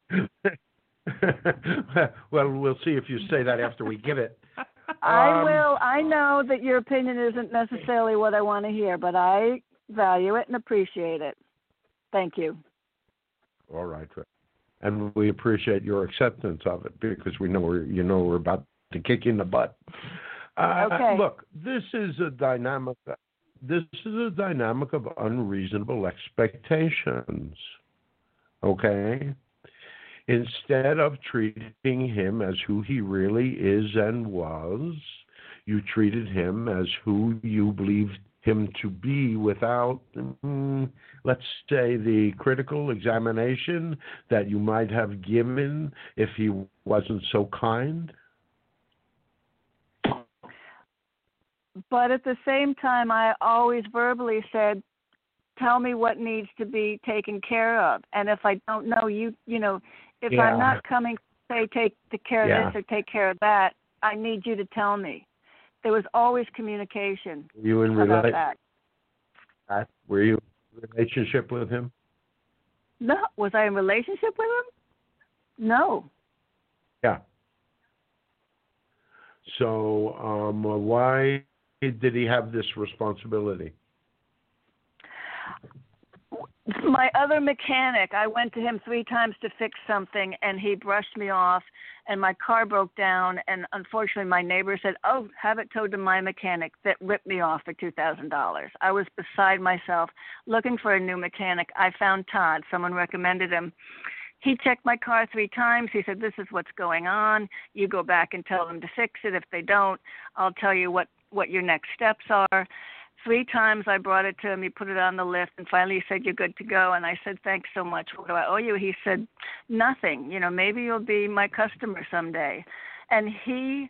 well, we'll see if you say that after we give it. I Um, will. I know that your opinion isn't necessarily what I want to hear, but I value it and appreciate it. Thank you. All right. And we appreciate your acceptance of it because we know we're you know we're about to kick you in the butt. Uh, Okay. Look, this is a dynamic. This is a dynamic of unreasonable expectations. Okay. Instead of treating him as who he really is and was, you treated him as who you believed him to be without, mm, let's say, the critical examination that you might have given if he wasn't so kind. But at the same time, I always verbally said, "Tell me what needs to be taken care of." And if I don't know, you you know, if Yeah. I'm not coming, say take the care of Yeah. this or take care of that, I need you to tell me. There was always communication Were you in about rela- that. Were you in relationship with him? No, was I in relationship with him? No. Yeah. So, um, why did he have this responsibility? My other mechanic i went to him three times to fix something and he brushed me off and my car broke down and unfortunately my neighbor said oh have it towed to my mechanic that ripped me off for two thousand dollars. I was beside myself looking for a new mechanic. I found todd. Someone recommended him. He checked my car three times. He said this is what's going on. You go back and tell them to fix it. If they don't i'll tell you what what your next steps are three times I brought it to him. He put it on the list, and finally he said, "You're good to go." And I said, "Thanks so much. What do I owe you?" He said, "Nothing. You know, maybe you'll be my customer someday." And he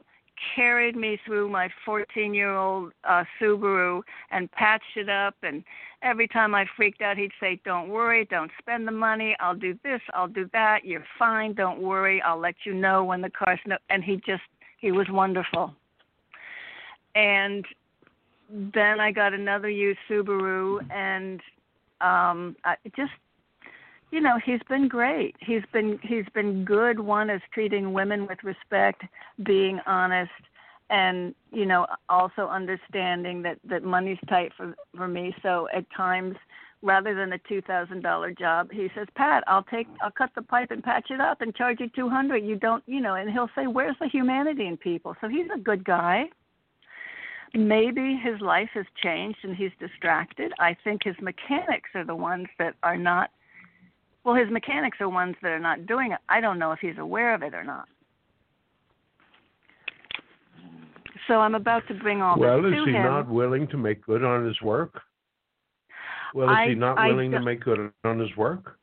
carried me through my 14-year-old uh, Subaru and patched it up. And every time I freaked out, he'd say, "Don't worry. Don't spend the money. I'll do this. I'll do that. You're fine. Don't worry. I'll let you know when the car's no." And he just he was wonderful. And then I got another used Subaru, and um, I just, you know, he's been great. He's been he's been good. One is treating women with respect, being honest, and you know, also understanding that that money's tight for for me. So at times. Rather than a two thousand dollar job, he says, "Pat, I'll take, I'll cut the pipe and patch it up and charge you two hundred. You don't, you know." And he'll say, "Where's the humanity in people?" So he's a good guy maybe his life has changed and he's distracted. I think his mechanics are the ones that are not well, his mechanics are ones that are not doing it. I don't know if he's aware of it or not. So I'm about to bring all well, this is to he him. not willing to make good on his work? Well, is I- he not I willing to make good on his work?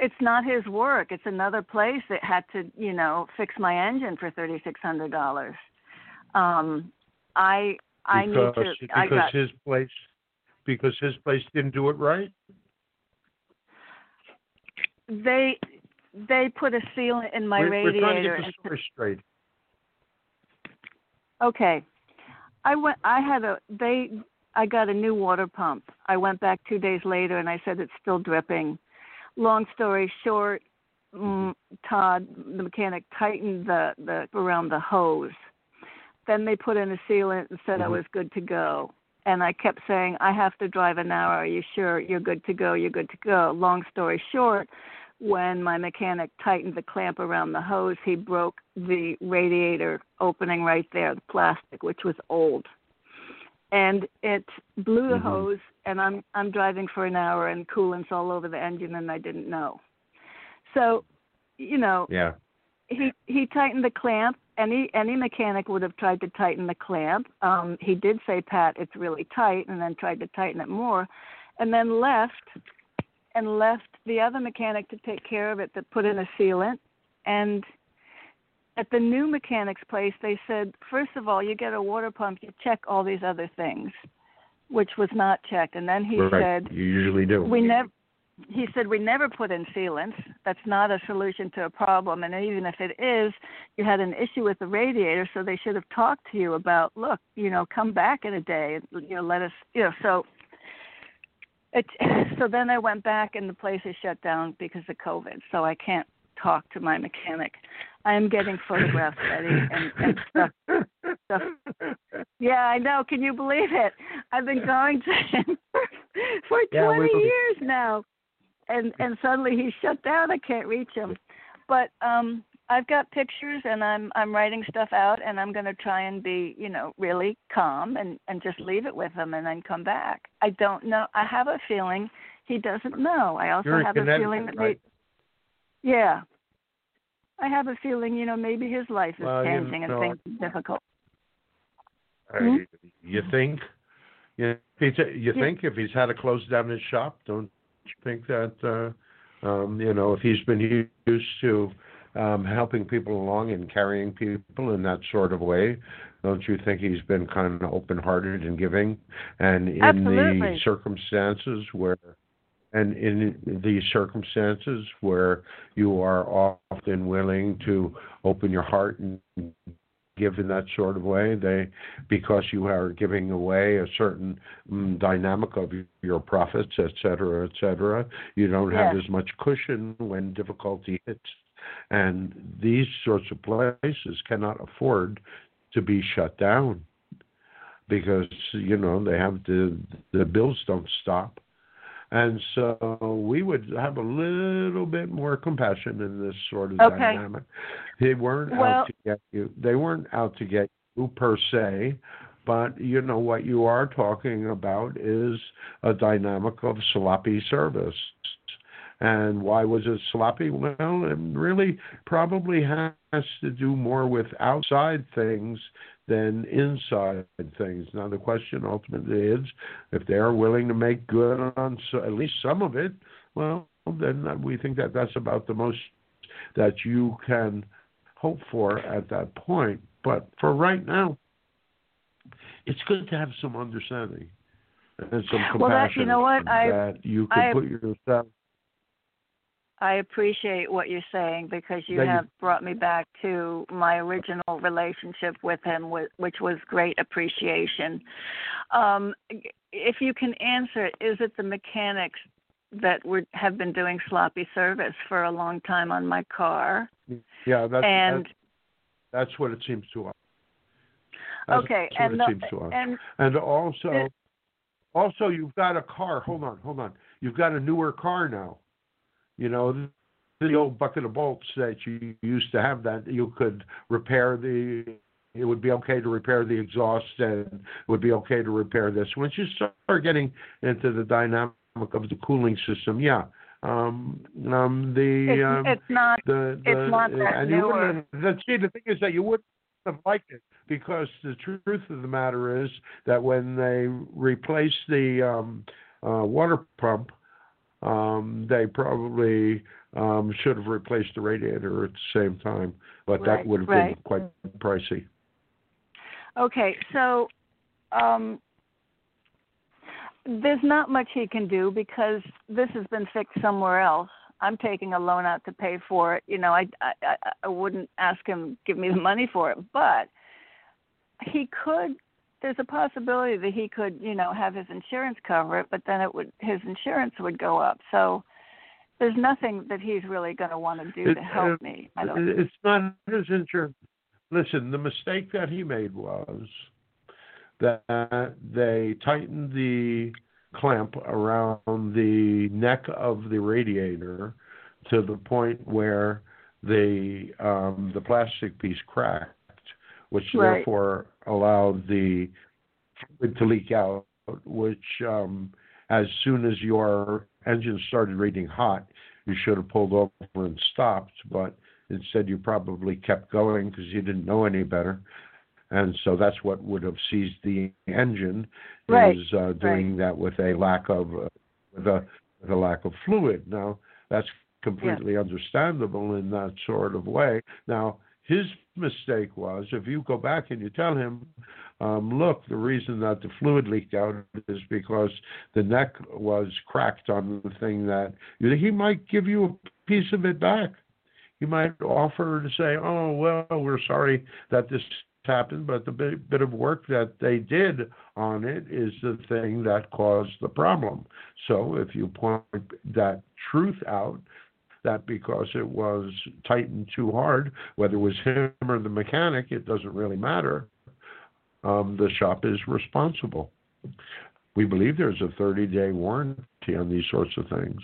It's not his work. It's another place that had to, you know, fix my engine for thirty six hundred dollars. Um, I I need to. because I got his place because his place didn't do it right. they they put a sealant in my we're, radiator. we're trying to get the story straight. Okay. I went I had a they I got a new water pump. I went back 2 days later and I said it's still dripping. Long story short, mm, Todd the mechanic tightened the the around the hose. Then they put in a sealant and said I Mhm. was good to go. And I kept saying, I have to drive an hour. Are you sure? You're good to go. You're good to go. Long story short, when my mechanic tightened the clamp around the hose, he broke the radiator opening right there, the plastic, which was old. And it blew the Mhm. hose and I'm I'm driving for an hour and coolant's all over the engine and I didn't know. So, you know, Yeah. he he tightened the clamp. Any any mechanic would have tried to tighten the clamp. Um, he did say, "Pat, it's really tight," and then tried to tighten it more, and then left and left the other mechanic to take care of it. That put in a sealant, and at the new mechanic's place, they said, first of all, you get a water pump, you check all these other things, which was not checked. And then he right. said, you usually do. we never he said we never put in sealants that's not a solution to a problem and even if it is you had an issue with the radiator so they should have talked to you about look you know come back in a day and you know let us you know so it so then i went back and the place is shut down because of covid so i can't talk to my mechanic. I am getting photographs ready and, and stuff, stuff. Yeah, I know. Can you believe it? I've been going to him for, for Yeah, 20 years now, and and suddenly he's shut down. I can't reach him. But um, I've got pictures, and I'm I'm writing stuff out, and I'm going to try and be, you know, really calm and and just leave it with him, and then come back. I don't know. I have a feeling he doesn't know. I also You're have a feeling that right? yeah. I have a feeling, you know, maybe his life is Well, you changing know, and things are difficult. Hmm? You think? You, you think if he's had to close down his shop, don't think that uh, um, you know if he's been used to um, helping people along and carrying people in that sort of way, don't you think he's been kind of open-hearted and giving? And in the circumstances where and in the circumstances where you are often willing to open your heart and give in that sort of way they because you are giving away a certain mm, dynamic of your profits et cetera et cetera you don't have Yes. as much cushion when difficulty hits and these sorts of places cannot afford to be shut down because you know they have the the bills don't stop and so we would have a little bit more compassion in this sort of Okay. dynamic. They weren't Well- out to get you. They weren't out to get you per se, but you know what you are talking about is a dynamic of sloppy service. And why was it sloppy? Well, it really probably has to do more with outside things than inside things. Now, the question ultimately is if they are willing to make good on so, at least some of it, well, then we think that that's about the most that you can hope for at that point. But for right now, it's good to have some understanding and some compassion Well, that- you know what? I- that you could I- put yourself. I appreciate what you're saying because you That you- have brought me back to my original relationship with him, which was great appreciation. Um, if you can answer, is it the mechanics that would have been doing sloppy service for a long time on my car? Yeah, that's and that's, that's what it seems to us. That's okay, and the- seems to us. and And also, It- also you've got a car. Hold on, hold on. You've got a newer car now. You know, the old bucket of bolts that you used to have that you could repair the. It would be okay to repair the exhaust, and it would be okay to repair this. Once you start getting into the dynamic of the cooling system, yeah. Um, um, the it's, um, it's not. the, the it's not that and you wouldn't the, see the thing is that you wouldn't have liked it because the truth of the matter is that when they replaced the um uh water pump um they probably um should have replaced the radiator at the same time but that would have right. been quite pricey Okay, so um, there's not much he can do because this has been fixed somewhere else. I'm taking a loan out to pay for it. You know, I I, I, I wouldn't ask him give me the money for it, but he could. There's a possibility that he could, you know, have his insurance cover it, but then it would his insurance would go up. So there's nothing that he's really going to want to do It- to help uh, me. I don't. It's not his insurance. Listen, the mistake that he made was that they tightened the clamp around the neck of the radiator to the point where the um, the plastic piece cracked, which Right. therefore allowed the fluid to leak out. Which, um, as soon as your engine started reading hot, you should have pulled over and stopped, but instead you probably kept going because you didn't know any better. And so that's what would have seized the engine Right, is uh, doing that with a lack of uh, with a with a lack of fluid. Now that's completely understandable in that sort of way. Now his mistake was if you go back and you tell him, um, look, the reason that the fluid leaked out is because the neck was cracked on the thing that he might give you a piece of it back. He might offer to say, "Oh well, we're sorry that this happened, but the bit, bit of work that they did on it is the thing that caused the problem." So if you point that truth out, that because it was tightened too hard, whether it was him or the mechanic, it doesn't really matter. Um, the shop is responsible. We believe there's a 30 day warranty on these sorts of things.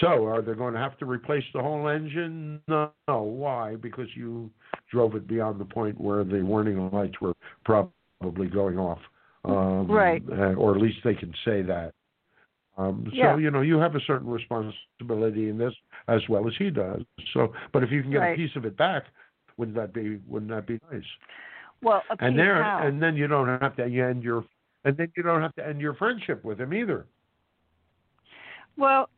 So, are they going to have to replace the whole engine? No. Why? Because you drove it beyond the point where the warning lights were probably going off. Um, Right. uh, Or at least they can say that. Um, so Yeah. you know you have a certain responsibility in this as well as he does. So, but if you can get Right. a piece of it back, wouldn't that be wouldn't that be nice? Well, a And there, how? and then you don't have to end your, and then you don't have to end your friendship with him either. Well,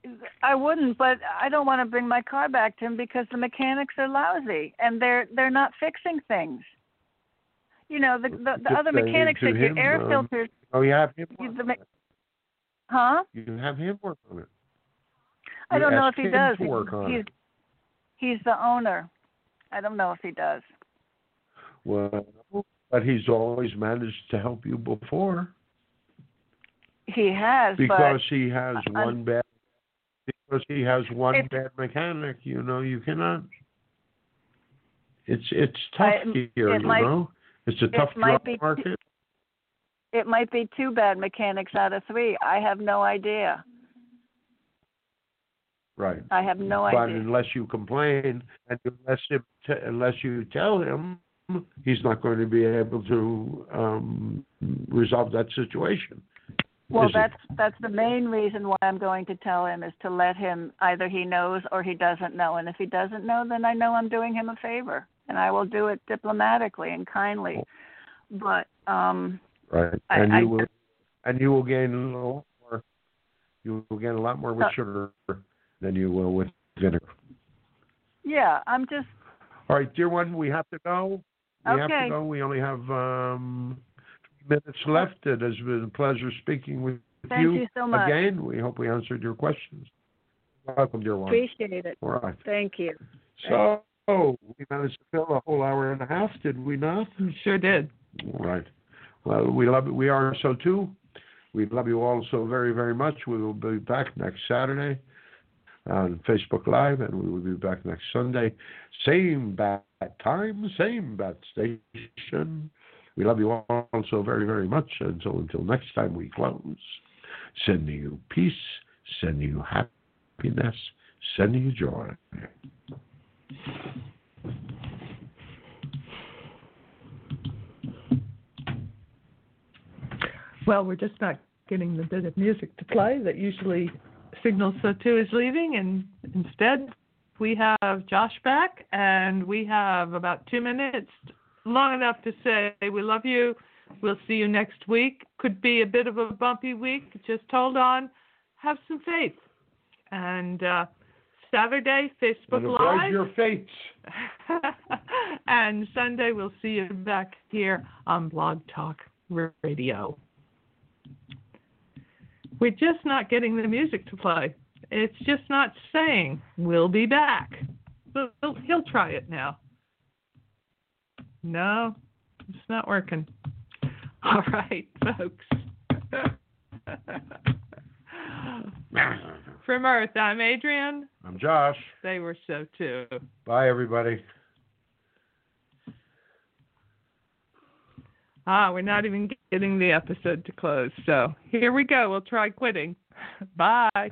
I wouldn't, but I don't want to bring my car back to him because the mechanics are lousy and they're they're not fixing things. You know, the the, the other mechanics that your air um, filters, Oh, you have him. the, on me- it. Huh? You can have him work on it. I don't know if he does. to work on he's it. he's the owner. I don't know if he does. Well, but he's always managed to help you before He has, because he has I'm- one bad. Because he has one bad mechanic, you know, you cannot. It's it's tough I- here, it you might- know. It's a tough job market. It might be two bad mechanics out of three. I have no idea. Right. I have no but idea. But unless you complain and unless him t- unless you tell him, he's not going to be able to um, resolve that situation. Well, that's that's the main reason why I'm going to tell him is to let him either he knows or he doesn't know, and if he doesn't know, then I know I'm doing him a favor, and I will do it diplomatically and kindly. But um, Right. I- and I- you will and you will gain a lot more. You will gain a lot more with Uh, sugar than you will with vinegar. yeah, I'm just All right, dear one, we have to go. We have to go. We only have um, three minutes left. It has been a pleasure speaking with thank you, so much. again. We hope we answered your questions. Welcome, dear one. Appreciate it. All right. Thank you. So we managed to fill a whole hour and a half, did we not? Sure did. All right. Well, we love. We are Sotu. We love you all so very, very much. We will be back next Saturday on Facebook Live, and we will be back next Sunday. Same bat time, same bat station. We love you all so very, very much. And so until next time we close, sending you peace, sending you happiness, sending you joy. Well, we're just not getting the bit of music to play that usually signals Sotu is leaving, and instead we have Josh back, and we have about two minutes, long enough to say we love you. We'll see you next week. Could be a bit of a bumpy week. Just hold on, have some faith, and uh, Saturday Facebook And Live. your fates. and Sunday we'll see you back here on Blog Talk Radio. We're just not getting the music to play. It's just not saying we'll be back. But he'll, he'll try it now. No, it's not working. All right, folks. From Earth, I'm Adrian. I'm Josh. They were so too. Bye, everybody. Ah, we're not even getting the episode to close. So here we go. We'll try quitting. Bye.